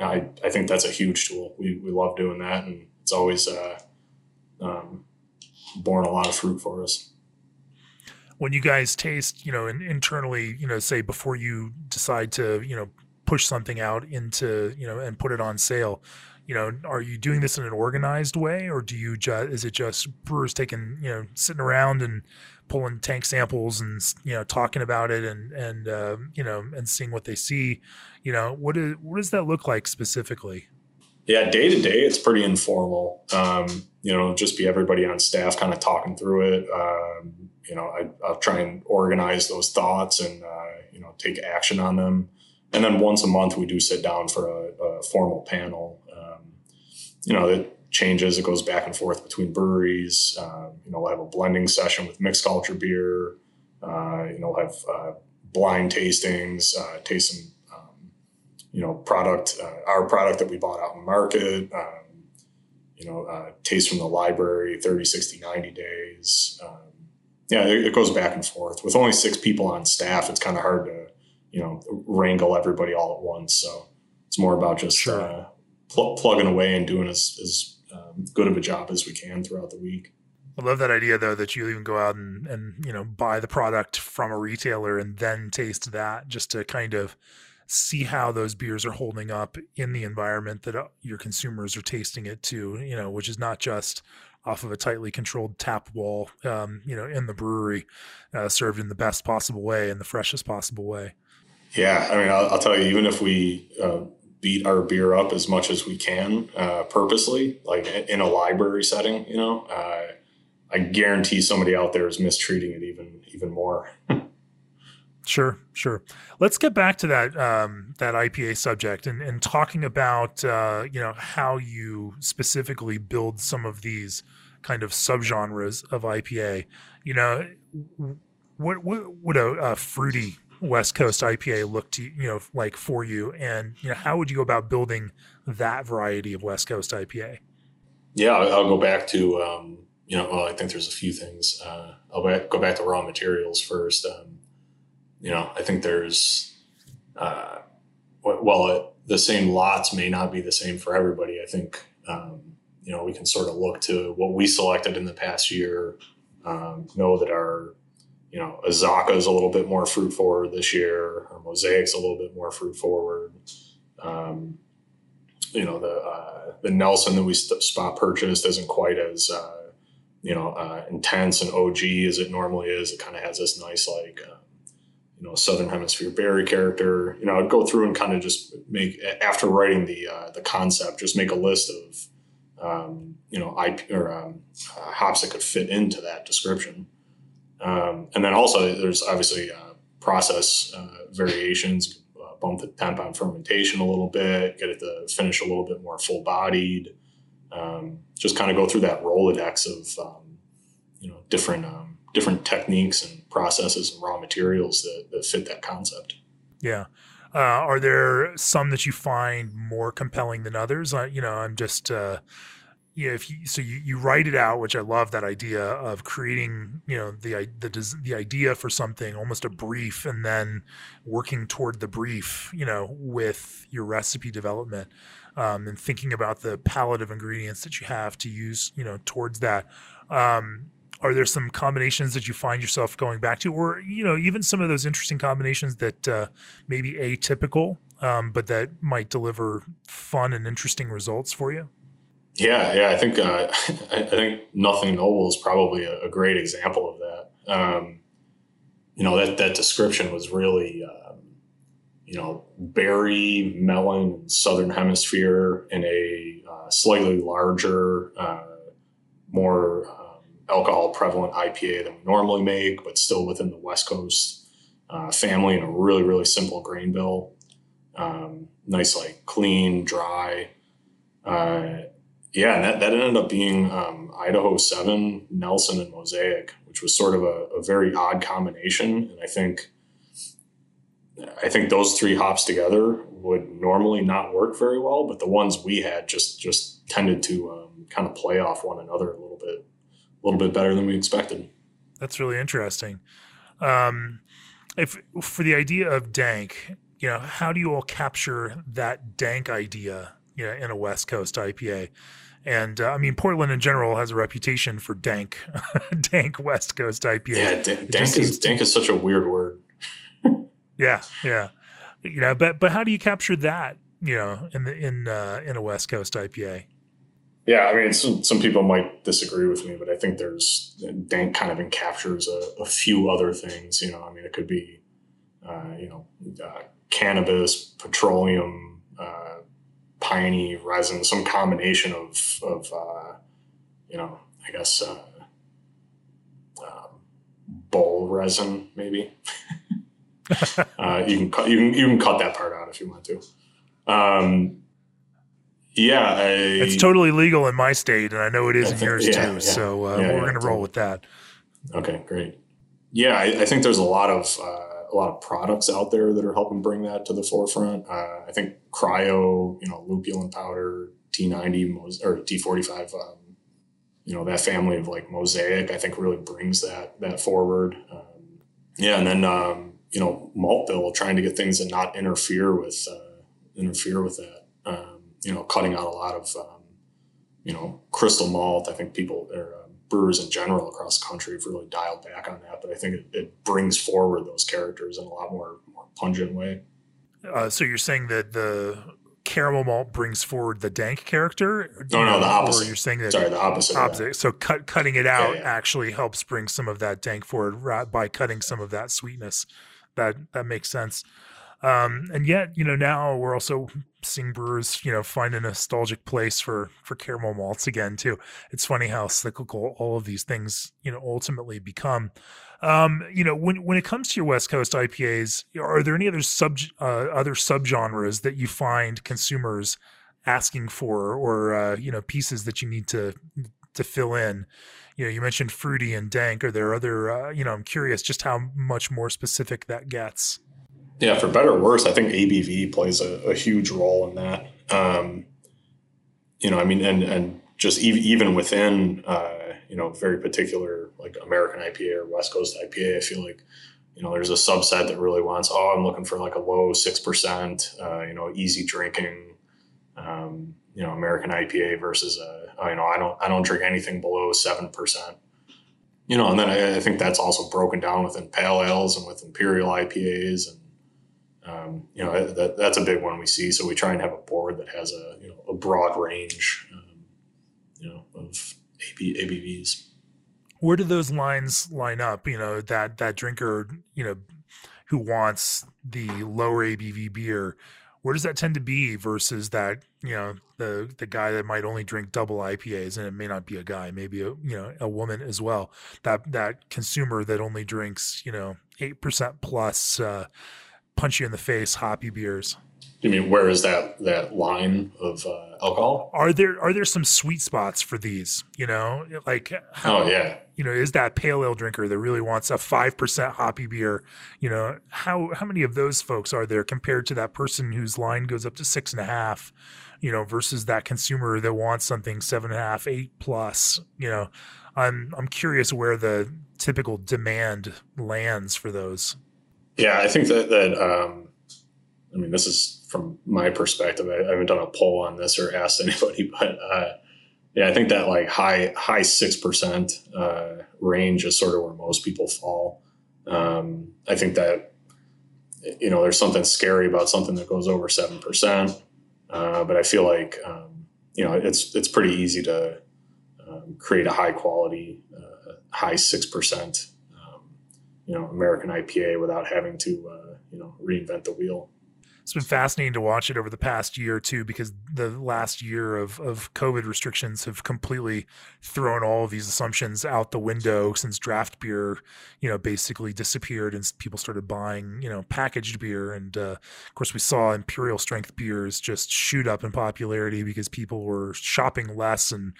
I, I think that's a huge tool. We, we love doing that, and it's always uh, um, borne a lot of fruit for us. When you guys taste, you know, internally, you know, say before you decide to, you know, push something out into, you know, and put it on sale, you know, are you doing this in an organized way, or do you just is it just brewers taking, you know, sitting around and pulling tank samples and you know talking about it and and uh, you know and seeing what they see? You know what is what does that look like specifically? Yeah day to day it's pretty informal. Um, you know just be everybody on staff kind of talking through it. Um, you know I, will try and organize those thoughts and uh, you know take action on them. And then once a month we do sit down for a, a formal panel you know it changes. It goes back and forth between breweries. Uh, you know, we'll have a blending session with mixed culture beer. Uh, you know, we'll have uh, blind tastings, uh, some. um, you know, product, uh, our product that we bought out in market. Um, you know, uh, taste from the library, 30, 60, 90 days. Um, yeah, it, it, goes back and forth. With only six people on staff, it's kind of hard to, you know, wrangle everybody all at once. So it's more about just sure. Pl- plugging away and doing as, as um, good of a job as we can throughout the week. I love that idea though that you even go out and, and you know buy the product from a retailer and then taste that just to kind of see how those beers are holding up in the environment that uh, your consumers are tasting it to you know which is not just off of a tightly controlled tap wall um, you know in the brewery uh, served in the best possible way in the freshest possible way yeah i mean i'll, I'll tell you even if we uh, beat our beer up as much as we can uh, purposely, like in a library setting. You know, uh, I guarantee somebody out there is mistreating it even even more. Sure, sure. Let's get back to that um, that IPA subject and, and talking about uh, you know how you specifically build some of these kind of subgenres of IPA. You know, what what would a, a fruity West Coast IPA look to you know like for you, and you know how would you go about building that variety of West Coast IPA? Yeah, I'll go back to um, you know well, I think there's a few things. Uh, I'll go back to raw materials first. Um, you know, I think there's uh, well, it, the same lots may not be the same for everybody. I think um, you know we can sort of look to what we selected in the past year. Um, know that our you know, Azacca is a little bit more fruit forward this year. Our Mosaic's a little bit more fruit forward. Um, you know, the uh, the Nelson that we spot purchased isn't quite as uh, you know uh, intense and OG as it normally is. It kind of has this nice like um, you know Southern Hemisphere berry character. You know, I'd go through and kind of just make after writing the uh, the concept, just make a list of um, you know IP or um, uh, hops that could fit into that description. Um, and then also there's obviously uh, process uh, variations, uh, bump the temp on fermentation a little bit, get it to finish a little bit more full bodied. Um, just kind of go through that Rolodex of um, you know different um, different techniques and processes and raw materials that, that fit that concept. Yeah. Uh, are there some that you find more compelling than others? Uh, you know, I'm just uh, you know, if you so you, you write it out, which I love that idea of creating, you know, the the the idea for something, almost a brief, and then working toward the brief, you know, with your recipe development, um, and thinking about the palette of ingredients that you have to use, you know, towards that. Um, are there some combinations that you find yourself going back to, or you know, even some of those interesting combinations that uh, maybe atypical, um, but that might deliver fun and interesting results for you? Yeah, yeah, I think uh, I think Nothing Noble is probably a, a great example of that. Um, you know that that description was really, um, you know, berry, melon, southern hemisphere in a uh, slightly larger, uh, more um, alcohol prevalent IPA than we normally make, but still within the West Coast uh, family and a really really simple grain bill. Um, nice, like clean, dry. Uh, yeah, and that, that ended up being um, Idaho 7, Nelson, and Mosaic, which was sort of a, a, very odd combination. And I think I think those three hops together would normally not work very well, but the ones we had just just tended to um, kind of play off one another a little bit, a little bit better than we expected. That's really interesting. Um, if for the idea of dank, you know, how do you all capture that dank idea, you know, in a West Coast IPA? And uh, I mean, Portland in general has a reputation for dank, dank West Coast IPA. Yeah, d- dank is dank is such a weird word. yeah, yeah, you know, but but how do you capture that? You know, in the in uh, in a West Coast IPA. Yeah, I mean, some, some people might disagree with me, but I think there's dank kind of encaptures a, a few other things. You know, I mean, it could be, uh, you know, uh, cannabis, petroleum, uh, piney resin, some combination of, of uh, you know, I guess uh, um, bowl resin, maybe. uh, you can cut you can you can cut that part out if you want to. Um, yeah, I, it's totally legal in my state, and I know it is in yours yeah, too. Yeah, so uh, yeah, we're going to roll with that. Okay, great. Yeah, I, I think there's a lot of uh, a lot of products out there that are helping bring that to the forefront. Uh, I think cryo, you know, lupulin powder, T90 or T45, um, you know, that family of like mosaic, I think really brings that that forward. Um, yeah, and then um, you know, malt bill trying to get things that not interfere with uh, interfere with that. Um, you know, cutting out a lot of um, you know crystal malt. I think people are brewers in general across the country have really dialed back on that. But I think it, it brings forward those characters in a lot more, more pungent way. Uh, so you're saying that the caramel malt brings forward the dank character? No, no, the opposite. Or you're saying that sorry, the opposite. Opposite. So cut, cutting it out yeah, yeah. actually helps bring some of that dank forward by cutting some of that sweetness. That that makes sense. Um, and yet, you know, now we're also seeing brewers, you know, find a nostalgic place for for caramel malts again too. It's funny how cyclical all of these things, you know, ultimately become. Um, you know, when when it comes to your West Coast IPAs, are there any other sub uh, other subgenres that you find consumers asking for, or uh, you know, pieces that you need to to fill in? You know, you mentioned fruity and dank. Are there other? Uh, you know, I'm curious just how much more specific that gets. Yeah, for better or worse, I think ABV plays a, a huge role in that. Um, you know, I mean, and and just even even within uh, you know very particular like American IPA or West Coast IPA, I feel like you know there's a subset that really wants oh I'm looking for like a low six percent, uh, you know, easy drinking, um, you know, American IPA versus a oh, you know I don't I don't drink anything below seven percent. You know, and then I, I think that's also broken down within pale ales and with imperial IPAs and um, you know that, that's a big one we see. So we try and have a board that has a you know a broad range, um, you know, of AB, ABVs. Where do those lines line up? You know that that drinker, you know, who wants the lower ABV beer. Where does that tend to be versus that you know the the guy that might only drink double IPAs and it may not be a guy, maybe a you know a woman as well. That that consumer that only drinks you know eight percent plus. Uh, punch you in the face hoppy beers? You mean where is that that line of uh, alcohol? Are there are there some sweet spots for these? You know, like how, oh yeah, you know, is that pale ale drinker that really wants a five percent hoppy beer? You know, how how many of those folks are there compared to that person whose line goes up to six and a half? You know, versus that consumer that wants something seven and a half, eight plus. You know, I'm I'm curious where the typical demand lands for those. Yeah, I think that that um, I mean, this is from my perspective, I, I, haven't done a poll on this or asked anybody, but uh, yeah, I think that like high high six percent uh, range is sort of where most people fall. Um, I think that you know there's something scary about something that goes over seven percent, uh, but I feel like um, you know it's it's pretty easy to um, create a high quality uh, high six percent you know American IPA without having to uh, you know reinvent the wheel it's been fascinating to watch it over the past year or two because the last year of, of COVID restrictions have completely thrown all of these assumptions out the window since draft beer, you know, basically disappeared and people started buying, you know, packaged beer. And uh, of course, we saw imperial strength beers just shoot up in popularity because people were shopping less and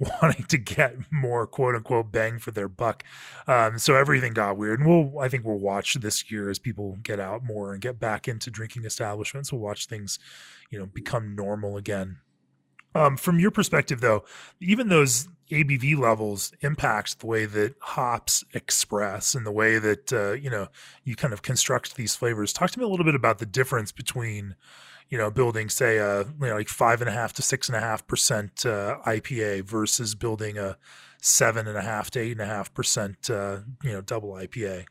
wanting to get more quote unquote bang for their buck. Um, so everything got weird. And we'll, I think we'll watch this year as people get out more and get back into drinking establishments. We'll watch things, you know, become normal again. Um, from your perspective, though, even those ABV levels impact the way that hops express and the way that uh, you know you kind of construct these flavors. Talk to me a little bit about the difference between you know, building say a you know like five and a half to six and a half percent uh, IPA versus building a seven and a half to eight and a half percent uh, you know double IPA.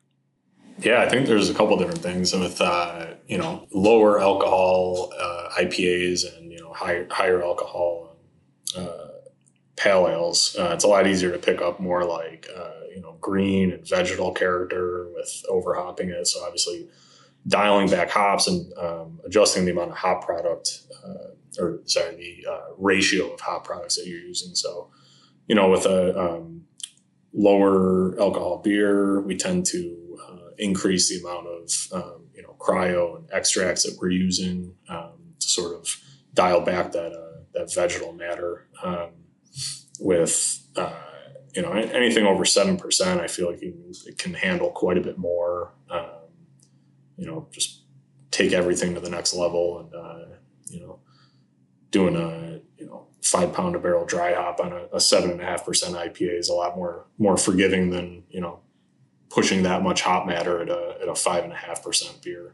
Yeah, I think there's a couple different things And with uh, you know lower alcohol uh, IPAs and you know higher higher alcohol uh, pale ales. Uh, it's a lot easier to pick up more like you know green and vegetal character with overhopping it. So obviously dialing back hops and um, adjusting the amount of hop product, uh, or sorry, the uh, ratio of hop products that you're using. So, you know, with a um, lower alcohol beer, we tend to uh, increase the amount of um, you know cryo and extracts that we're using um, to sort of dial back that uh, that vegetal matter. Um, with uh, you know anything over seven percent, I feel like it can handle quite a bit more. You know, just take everything to the next level and, uh, you know, doing a, you know, five pound a barrel dry hop on a, a seven and a half percent IPA is a lot more, more forgiving than, you know, pushing that much hop matter at a, at a five and a half percent beer.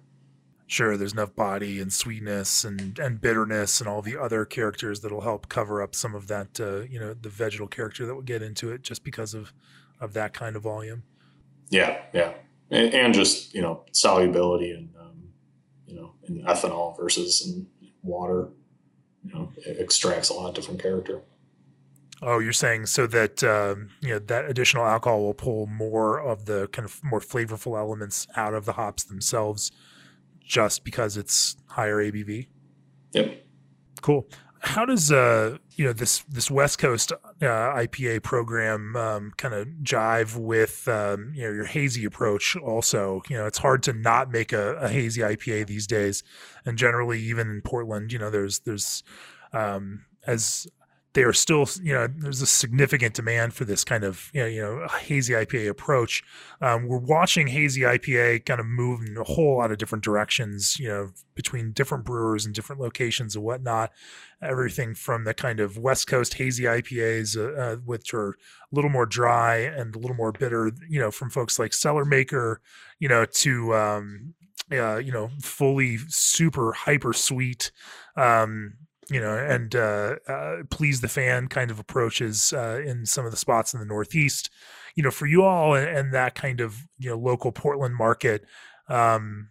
Sure, there's enough body and sweetness and, and bitterness and all the other characters that'll help cover up some of that, uh, you know, the vegetal character that will get into it just because of, of that kind of volume. Yeah, yeah and, and just you know solubility and um, you know in ethanol versus in water. You know, it extracts a lot of different character. Oh, you're saying so that um, you know that additional alcohol will pull more of the kind of more flavorful elements out of the hops themselves, just because it's higher ABV. Yep. Cool how does uh you know this this West Coast uh, IPA program um, kind of jive with um, you know your hazy approach? Also, you know it's hard to not make a, a, hazy IPA these days, and generally even in Portland, you know there's there's um, as they are still, you know, there's a significant demand for this kind of, you know, you know hazy IPA approach. Um, we're watching hazy IPA kind of move in a whole lot of different directions, you know, between different brewers and different locations and whatnot. Everything from the kind of West Coast hazy IPAs, uh, uh, which are a little more dry and a little more bitter, you know, from folks like Cellar Maker, you know, to, um, uh, you know, fully super hyper sweet, um, you know, and uh, uh, please the fan kind of approaches uh, in some of the spots in the Northeast. You know, for you all and, and that kind of you know local Portland market, um,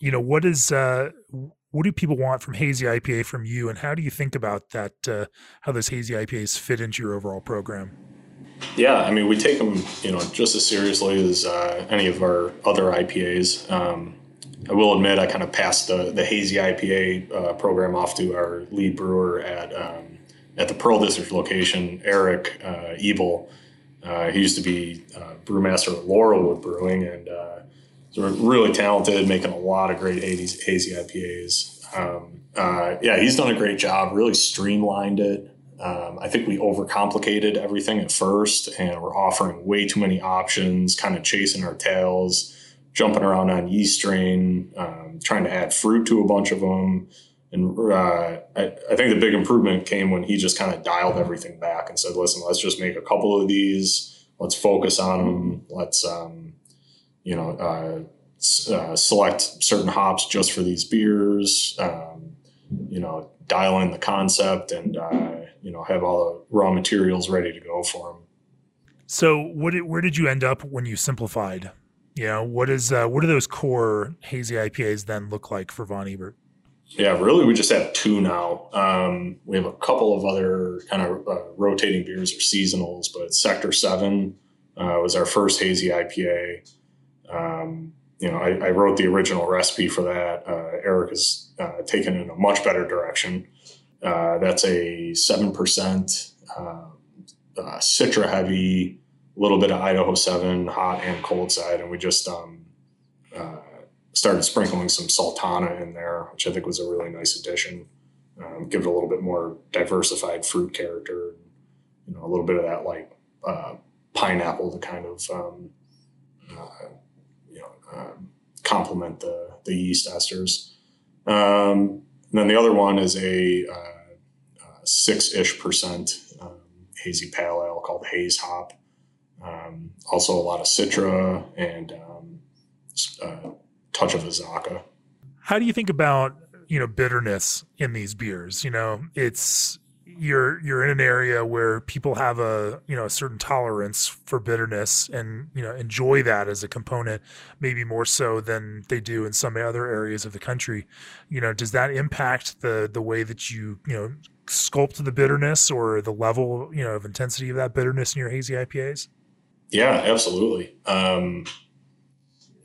you know, what is uh, what do people want from hazy IPA from you, and how do you think about that? Uh, how those hazy IPAs fit into your overall program? Yeah, I mean, we take them, you know, just as seriously as uh, any of our other IPAs. Um, I will admit I kind of passed the, the hazy IPA uh, program off to our lead brewer at um, at the Pearl District location, Eric uh, Ebel. Uh, he used to be uh, brewmaster at Laurelwood Brewing and uh, really talented, making a lot of great hazy, hazy IPAs. Um, uh, yeah, he's done a great job. Really streamlined it. Um, I think we overcomplicated everything at first, and we're offering way too many options, kind of chasing our tails, jumping around on yeast strain, um, trying to add fruit to a bunch of them. And uh, I, I, think the big improvement came when he just kind of dialed everything back and said, "Listen, let's just make a couple of these. Let's focus on them. Let's, um, you know, uh, uh, select certain hops just for these beers. Um, you know, dial in the concept and." Uh, you know have all the raw materials ready to go for them. So, what did, where did you end up when you simplified? You know, what is uh, what do those core hazy IPAs then look like for Von Ebert? Yeah, really, we just have two now. Um, we have a couple of other kind of uh, rotating beers or seasonals, but Sector Seven uh, was our first hazy IPA. Um, you know, I, I, wrote the original recipe for that. Uh, Eric has uh, taken it in a much better direction. Uh, that's a 7% uh, uh, Citra heavy, a little bit of Idaho 7, hot and cold side. And we just um, uh, started sprinkling some Sultana in there, which I think was a really nice addition. Um, give it a little bit more diversified fruit character, you know, a little bit of that like uh, pineapple to kind of, um, you know, um, complement the, the yeast esters. Um, and then the other one is a uh, uh, six ish percent um, hazy pale ale called Haze Hop. Um, also, a lot of Citra and um, uh, touch of Azacca. How do you think about you know bitterness in these beers? You know, it's you're you're in an area where people have a you know a certain tolerance for bitterness and you know enjoy that as a component maybe more so than they do in some other areas of the country you know does that impact the the way that you you know sculpt the bitterness or the level you know of intensity of that bitterness in your hazy IPAs yeah absolutely um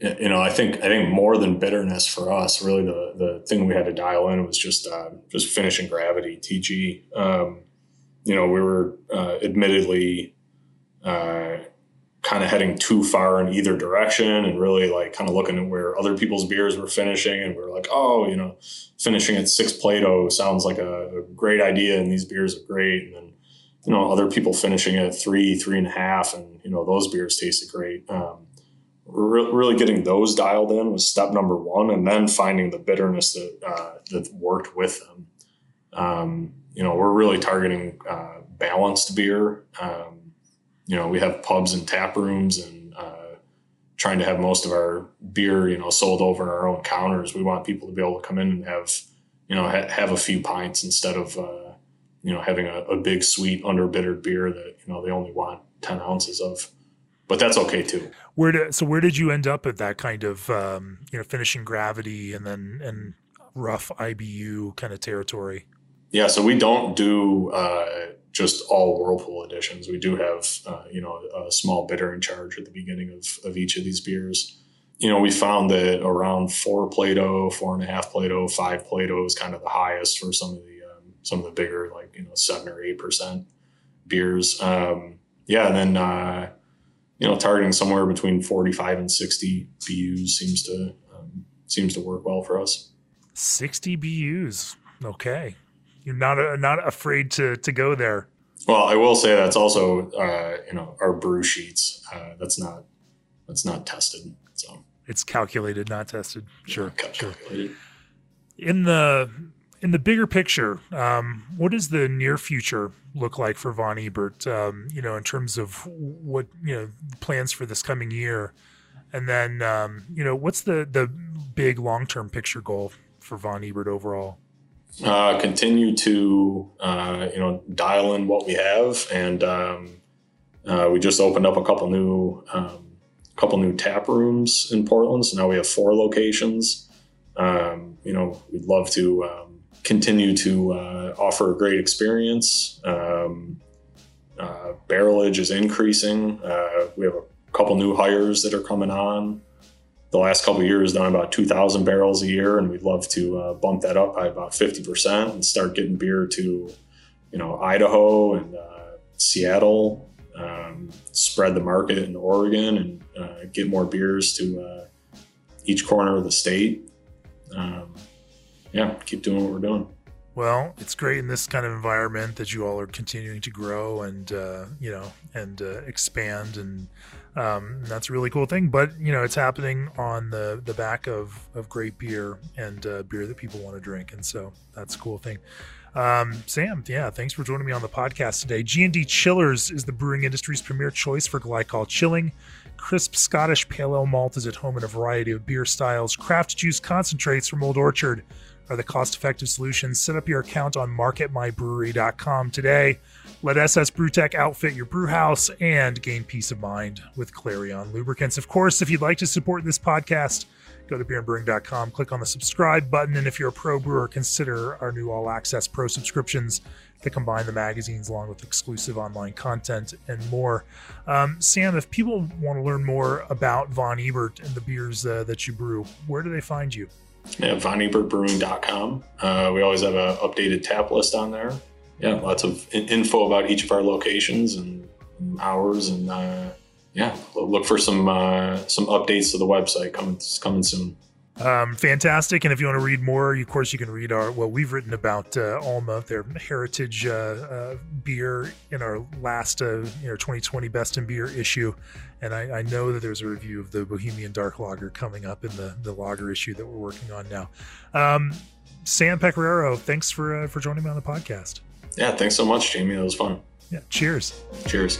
you know, I think I think more than bitterness for us, really the the thing we had to dial in was just uh, just finishing gravity TG. Um, you know, we were uh, admittedly uh, kind of heading too far in either direction, and really like kind of looking at where other people's beers were finishing, and we are like, oh, you know, finishing at six Plato sounds like a, a great idea, and these beers are great, and then you know other people finishing at three, three and a half, and you know those beers tasted great. Um, re- really getting those dialed in was step number one, and then finding the bitterness that uh, that worked with them. Um, you know, we're really targeting uh, balanced beer. Um, you know, we have pubs and tap rooms, and uh, trying to have most of our beer, you know, sold over our own counters. We want people to be able to come in and have, you know, ha- have a few pints instead of, uh, you know, having a, a big sweet underbittered beer that you know they only want ten ounces of but that's okay too. Where did so where did you end up at that kind of um, you know finishing gravity and then and rough IBU kind of territory? Yeah, so we don't do uh, just all whirlpool editions. We do have uh, you know a small bittering charge at the beginning of of each of these beers. You know, we found that around four Plato, four and a half Plato, five Plato is kind of the highest for some of the some of the bigger like you know seven or eight percent beers. Um, yeah, and then uh, you know, targeting somewhere between 45 and 60 BUs seems to um, seems to work well for us. 60 BUs. Okay. You're not uh, not afraid to to go there. Well, I will say that's also uh, you know our brew sheets. Uh, that's not that's not tested. So it's calculated, not tested. Sure, yeah, sure. In the in the bigger picture, um, what does the near future look like for Von Ebert? Um, you know, in terms of what you know plans for this coming year, and then um, you know, what's the the big long term picture goal for Von Ebert overall? Uh, continue to uh, you know dial in what we have, and um, uh, we just opened up a couple new um, couple new tap rooms in Portland. So now we have four locations. Um, you know, we'd love to continue to uh, offer a great experience. Um, uh, barrelage is increasing. Uh, we have a couple new hires that are coming on. The last couple years done about 2,000 barrels a year, and we'd love to uh, bump that up by about 50% and start getting beer to, you know, Idaho and uh, Seattle. Um, spread the market in Oregon and get more beers to each corner of the state. Um, yeah, keep doing what we're doing. Well, it's great in this kind of environment that you all are continuing to grow and uh, you know and uh, expand, and um, that's a really cool thing. But you know, it's happening on the the back of of great beer and uh, beer that people want to drink, and so that's a cool thing. Um, Sam, yeah, thanks for joining me on the podcast today. G&D Chillers is the brewing industry's premier choice for glycol chilling. Crisp Scottish pale ale malt is at home in a variety of beer styles. Craft juice concentrates from Old Orchard are the cost-effective solutions. Set up your account on marketmybrewery.com today. Let SS Brewtech outfit your brew house and gain peace of mind with Clarion lubricants. Of course, if you'd like to support this podcast, go to beerandbrewing.com, click on the subscribe button, and if you're a pro brewer, consider our new all access pro subscriptions that combine the magazines along with exclusive online content and more. Um, Sam, if people want to learn more about Von Ebert and the beers uh, that you brew, where do they find you? Yeah, VonEbertBrewing.com. Uh, we always have an updated tap list on there. Yeah, lots of in- info about each of our locations and hours, and uh, yeah, look for some uh, some updates to the website coming coming soon. Um, fantastic. And if you want to read more, of course, you can read our, well, we've written about uh, Alma, their heritage uh, uh, beer in our last, uh, you know, 2020 Best in Beer issue. And I, I, know that there's a review of the Bohemian Dark Lager coming up in the, the lager issue that we're working on now. Um, Sam Pecoraro, thanks for, uh, for joining me on the podcast. Yeah, thanks so much, Jamie. That was fun. Yeah, cheers. Cheers.